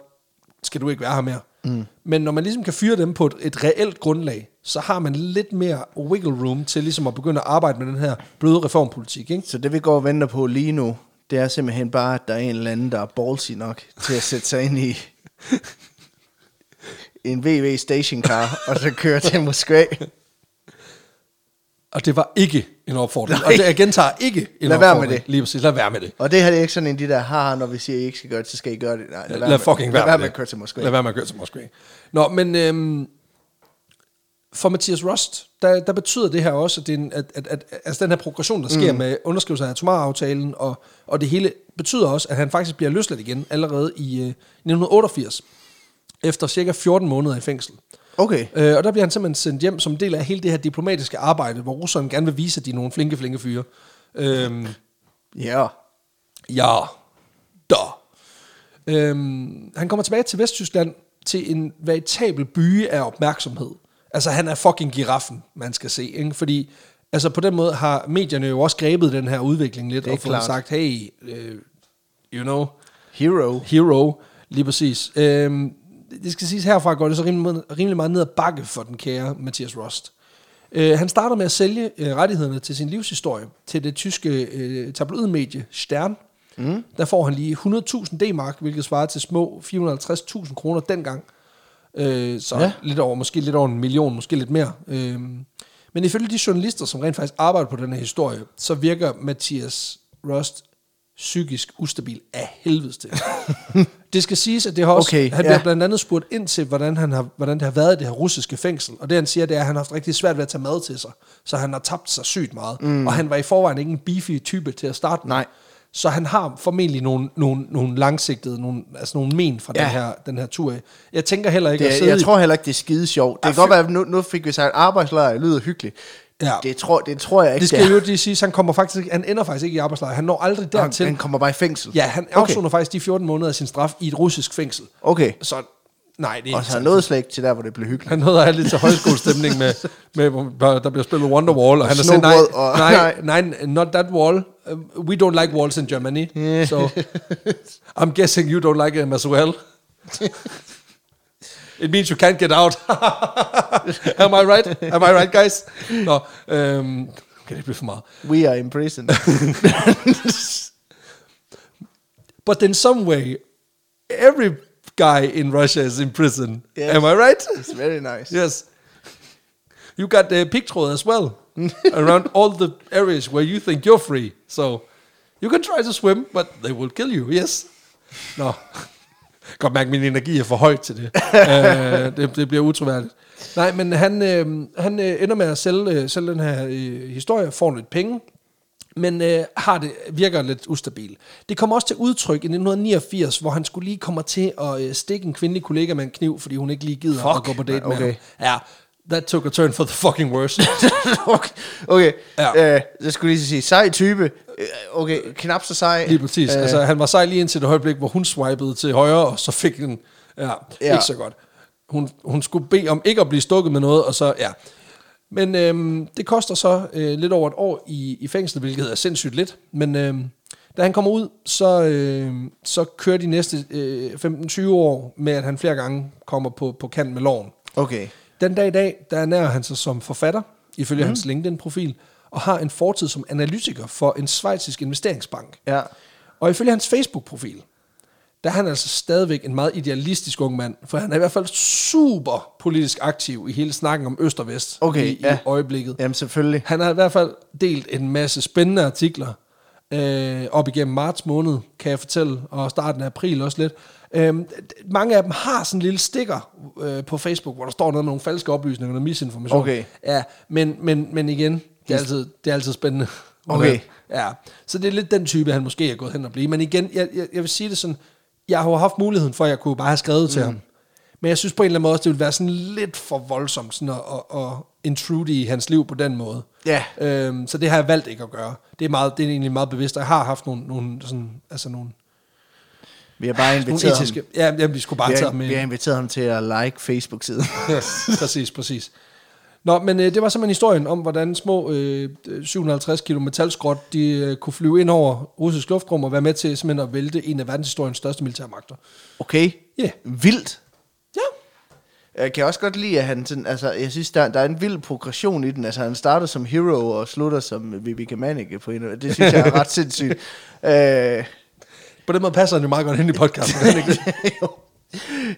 skal du ikke være her mere. Mm. Men når man ligesom kan fyre dem på et, et reelt grundlag, så har man lidt mere wiggle room til ligesom at begynde at arbejde med den her bløde reformpolitik. Ikke? Så det vi går og venter på lige nu, det er simpelthen bare, at der er en eller anden, der er ballsy nok til at sætte sig ind i en VV stationcar, og så køre til Moskva. Og det var ikke en opfordring. Nej. Og det, jeg gentager ikke en Lad være med opfordring. det. Lige præcis. Lad være med det. Og det her det er ikke sådan en af de der, haha, når vi siger, at I ikke skal gøre det, så skal I gøre det. Nej, lad, Lad, være fucking med, være, lad være med med at køre til Moskva. Lad være med at køre til Moskva. Nå, men øhm, for Mathias Rust, der, der betyder det her også, at, det en, at, at, at altså den her progression, der sker mm. med underskrivelse af atomaftalen, og, og det hele, betyder også, at han faktisk bliver løsladt igen allerede i øh, 1988, efter cirka 14 måneder i fængsel. Okay. Øh, og der bliver han simpelthen sendt hjem som del af hele det her diplomatiske arbejde, hvor russerne gerne vil vise, at de er nogle flinke, flinke fyre. Øhm, Ja. Ja, da. Øhm, han kommer tilbage til Vesttyskland til en veritabel byge af opmærksomhed. Altså, han er fucking giraffen, man skal se, ikke? Fordi, altså på den måde har medierne jo også grebet den her udvikling lidt, og fået klart. sagt, hey, uh, you know, Hero. hero, lige præcis. Øhm, det skal siges herfra, går det så rimelig, rimelig meget ned ad bakke for den kære Mathias Rost. Øh, han starter med at sælge øh, rettighederne til sin livshistorie til det tyske øh, tabloidmedie Stern. Mm. Der får han lige 100.000 D-mark, hvilket svarer til små 450.000 kroner dengang. Øh, så Ja. lidt over, måske lidt over en million, måske lidt mere. Øh, men ifølge de journalister, som rent faktisk arbejder på den her historie, så virker Mathias Rust psykisk ustabil af helvedes til. det skal siges, at det har også, Okay, han ja. bliver blandt andet spurgt ind til, hvordan, han har, hvordan det har været i det her russiske fængsel. Og det han siger, det er, at han har haft rigtig svært ved at tage mad til sig. Så han har tabt sig sygt meget. Mm. Og han var i forvejen ikke en beefy type til at starte med. Nej. Så han har formentlig nogle, nogle, nogle langsigtede, nogle, altså nogle men fra Ja. den, her, den her tur af. Jeg tænker heller ikke at Det, sidde jeg i- tror heller ikke, det er skide sjovt. Det kan godt være, at nu, nu fik vi sagt arbejdslejr, det lyder hyggeligt. Ja. Det, tror, det tror jeg ikke, Det skal er. jo lige sige, han kommer faktisk, han ender faktisk ikke i arbejdslejr. Han når aldrig Han, dertil. han kommer bare i fængsel. Ja, han Okay. afsoner faktisk de 14 måneder af sin straf i et russisk fængsel. Okay. Så nej, det er Og så han nåede slet ikke til der, hvor det blev hyggeligt. Han nåede lidt til højskolestemning med, med, hvor der bliver spillet Wonderwall, og han har sagt, nej, og- nej, nej, not that wall. Uh, we don't like walls in Germany. So I'm guessing you don't like them as well. It means you can't get out. Am I right? Am I right, guys? Nå, øhm, okay, det for meget. We are in prison. But in some way, every guy in Russia is in prison. Yes. Am I right? It's very nice. Yes. You got uh, pigtråd as well. around all the areas where you think you're free. So, you can try to swim, but they will kill you, yes. Nå. Godt mærke, at min energi er for højt til det. uh, det, det bliver utroværdigt. Nej, men han, øh, han øh, ender med at sælge, øh, sælge den her øh, historie, får lidt penge, men øh, har det, virker lidt ustabil. Det kommer også til udtryk i 1989, hvor han skulle lige komme til at øh, stikke en kvindelig kollega med en kniv, fordi hun ikke lige gider Fuck. at gå på date med Okay. ham. Ja, that took a turn for the fucking worst. okay, okay. Ja. Øh, jeg skulle lige sige, sej type. Øh, Okay, knap så sej. Lige præcis. Øh, Altså, han var sej lige indtil det øjeblik, hvor hun swipede til højre, og så fik den, ja, ja. Ja. ikke så godt. Hun, hun skulle bede om ikke at blive stukket med noget, og så, ja. Men øhm, det koster så øh, lidt over et år i, i fængsel, hvilket er sindssygt lidt. Men øhm, da han kommer ud, så, øh, så kører de næste øh, 15-20 år med, at han flere gange kommer på, på kant med loven. Okay. Den dag i dag, der ernærer han sig som forfatter, ifølge mm. hans LinkedIn-profil, og har en fortid som analytiker for en svejsisk investeringsbank. Ja. Og ifølge hans Facebook-profil, der er han altså stadigvæk en meget idealistisk ung mand, for han er i hvert fald super politisk aktiv i hele snakken om Øst og Vest Okay, i, ja. i øjeblikket. Jamen selvfølgelig. Han har i hvert fald delt en masse spændende artikler øh, op igennem marts måned, kan jeg fortælle, og starten af april også lidt. Øh, mange af dem har sådan en lille stikker øh, på Facebook, hvor der står noget med nogle falske oplysninger og misinformation. Okay. Ja, men, men, men igen, det er altid, det er altid spændende. Okay. Ja, så det er lidt den type, han måske er gået hen og blive. Men igen, jeg, jeg, jeg vil sige det sådan, jeg har jo haft muligheden for, at jeg kunne bare have skrevet mm. til ham. Men jeg synes på en eller anden måde også, det ville være sådan lidt for voldsomt sådan at, at, at intrude i hans liv på den måde. Ja. Øhm, så det har jeg valgt ikke at gøre. Det er, meget, det er egentlig meget bevidst, og jeg har haft nogle, nogle, sådan, altså nogle, Vi har bare nogle inviteret etiske... ham. Ja, ja, vi skulle bare Vi tage har, ham med. vi har inviteret ham til at like Facebook-siden. præcis, præcis. Nå, men øh, det var simpelthen historien om, hvordan små øh, 750 kilo metalskrot, de øh, kunne flyve ind over russisk luftrum og være med til simpelthen at vælte en af verdenshistoriens største militærmagter. Okay. Ja. Vildt. Ja. Jeg kan også godt lide, at han sådan, altså, jeg synes, der, der er en vild progression i den. Altså, han starter som hero og slutter som Vivi Germanicke på en Det synes jeg er ret sindssygt. Øh, På den måde passer han jo meget godt ind i podcasten. jo.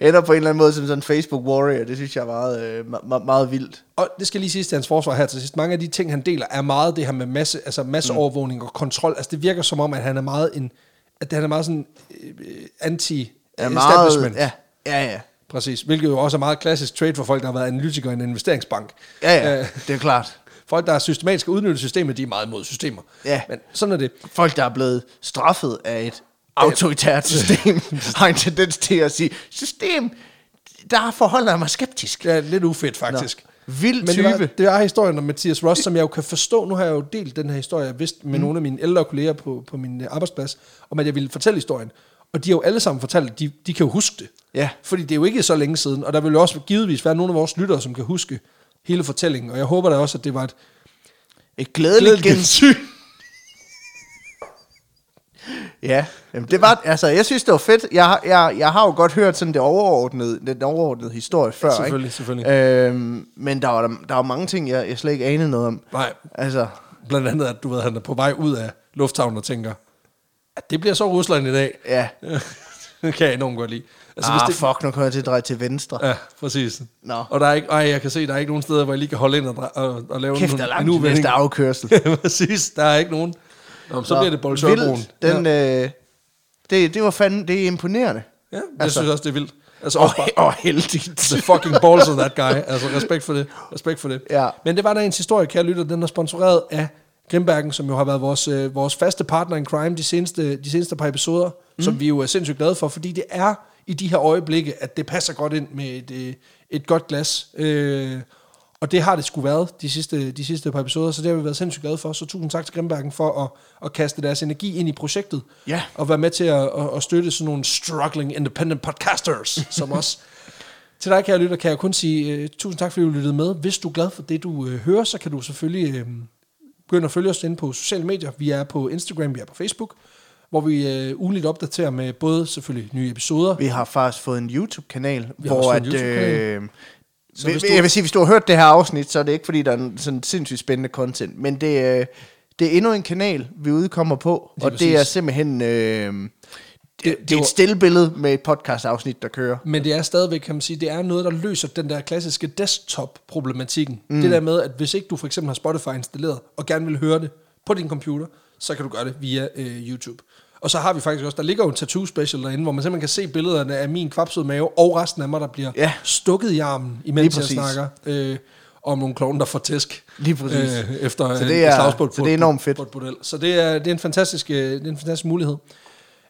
Ender på en eller anden måde som sådan en Facebook warrior. Det synes jeg er meget, øh, ma- meget vildt. Og det skal lige siges til hans forsvar her til sidst. Mange af de ting, han deler, er meget det her med masse, altså masseovervågning og kontrol. Altså det virker som om, at han er meget en, at han er meget sådan øh, anti Er meget, establishment. ja, ja, ja. Præcis. Hvilket jo også er meget klassisk trade for folk, der har været analytikere i en investeringsbank. Ja, ja, Øh, det er klart. folk, der er systematisk at udnytte systemet, de er meget imod systemer. Ja. Men sådan er det. Folk, der er blevet straffet af et autoritært system, har en tendens til at sige, system, der forholder jeg mig skeptisk. Det er lidt ufedt, faktisk. Nå. Vild Men det var, det er historien om Mathias Ross, som jeg jo kan forstå. Nu har jeg jo delt den her historie, jeg vidste med mm. nogle af mine ældre kolleger på, på min øh, arbejdsplads, om at jeg ville fortælle historien. Og de har jo alle sammen fortalt, de, de kan jo huske det. Ja. Fordi det er jo ikke så længe siden, og der vil jo også givetvis være nogle af vores lyttere, som kan huske hele fortællingen. Og jeg håber da også, at det var et Et glædeligt glædeligt gensyn. Ja, Jamen, det var, altså, jeg synes, det var fedt. Jeg, jeg, jeg har jo godt hørt sådan det overordnede, den overordnede historie før, Selvfølgelig, ikke? selvfølgelig. Øhm, men der var, der var mange ting, jeg, jeg slet ikke anede noget om. Nej, Altså, blandt andet, at du ved, han er på vej ud af lufthavnen og tænker, at det bliver så Rusland i dag. ja. det kan jeg enormt godt lide. Altså, ah, det... fuck, nu kommer jeg til at dreje til venstre. Ja, præcis. Nå. Og der er ikke, ej, jeg kan se, der er ikke nogen steder, hvor jeg lige kan holde ind og, dre- og, og lave Kæft, en, der er en langt til uvending. næste afkørsel. Præcis. Der er ikke nogen. Nå, så Nå, bliver det Bolsjørbroen. Den, ja. øh, det, det var fandme, det er imponerende. Ja, jeg altså- synes også, det er vildt. Altså Og, bare, og heldigt. the fucking balls of that guy. Altså respekt for det. Respekt for det. Ja. Men det var der ens historie, kære lytter. Den er sponsoreret af Grimbergen, som jo har været vores, øh, vores faste partner in crime de seneste, de seneste par episoder, mm. som vi jo er sindssygt glade for, fordi det er i de her øjeblikke, at det passer godt ind med et, øh, et godt glas. Øh, og det har det sgu været de sidste, de sidste par episoder, så det har vi været sindssygt glade for. Så tusind tak til Grimbergen for at, at kaste deres energi ind i projektet. Ja. Og være med til at, at, at støtte sådan nogle struggling independent podcasters som os. Til dig, kære lytter, kan jeg kun sige uh, tusind tak, fordi du lyttede med. Hvis du er glad for det, du uh, hører, så kan du selvfølgelig uh, begynde at følge os inde på sociale medier. Vi er på Instagram, vi er på Facebook, hvor vi uh, ugenligt opdaterer med både selvfølgelig nye episoder. Vi har faktisk fået en YouTube-kanal, hvor også at... fået en YouTube-kanal. Øh, Så vi- hvis du- Jeg vil sige, hvis du har hørt det her afsnit, så er det ikke, fordi der er sådan sindssygt spændende content, men det, øh, det er endnu en kanal, vi udkommer på, Lige og det er præcis. simpelthen... Øh, det, det er et stille billede med et podcast-afsnit, der kører. Men det er stadigvæk, kan man sige, det er noget, der løser den der klassiske desktop-problematikken. Mm. Det der med, at hvis ikke du for eksempel har Spotify installeret, og gerne vil høre det på din computer, så kan du gøre det via øh, YouTube. Og så har vi faktisk også, der ligger jo en tattoo special derinde, hvor man simpelthen kan se billederne af min kvapsede mave, og resten af mig, der bliver Ja. stukket i armen, imens jeg snakker øh, om nogle klovne, der får tæsk. Lige præcis. Øh, efter Så det et er- slagsmål så det er enormt fedt. På et bordel. Så det er, det er en fantastisk, øh, det er en fantastisk mulighed.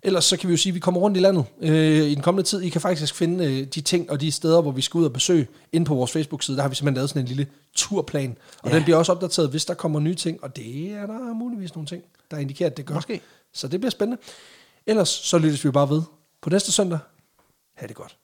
Ellers så kan vi jo sige, at vi kommer rundt i landet øh, i den kommende tid. I kan faktisk finde øh, de ting og de steder, hvor vi skal ud og besøge, inde på vores Facebook-side. Der har vi simpelthen lavet sådan en lille turplan. Og Ja. den bliver også opdateret, hvis der kommer nye ting. Og det er der muligvis nogle ting, der indikerer, at det gør. Måske. Så det bliver spændende. Ellers så lyttes vi bare ved på næste søndag. Ha' det godt.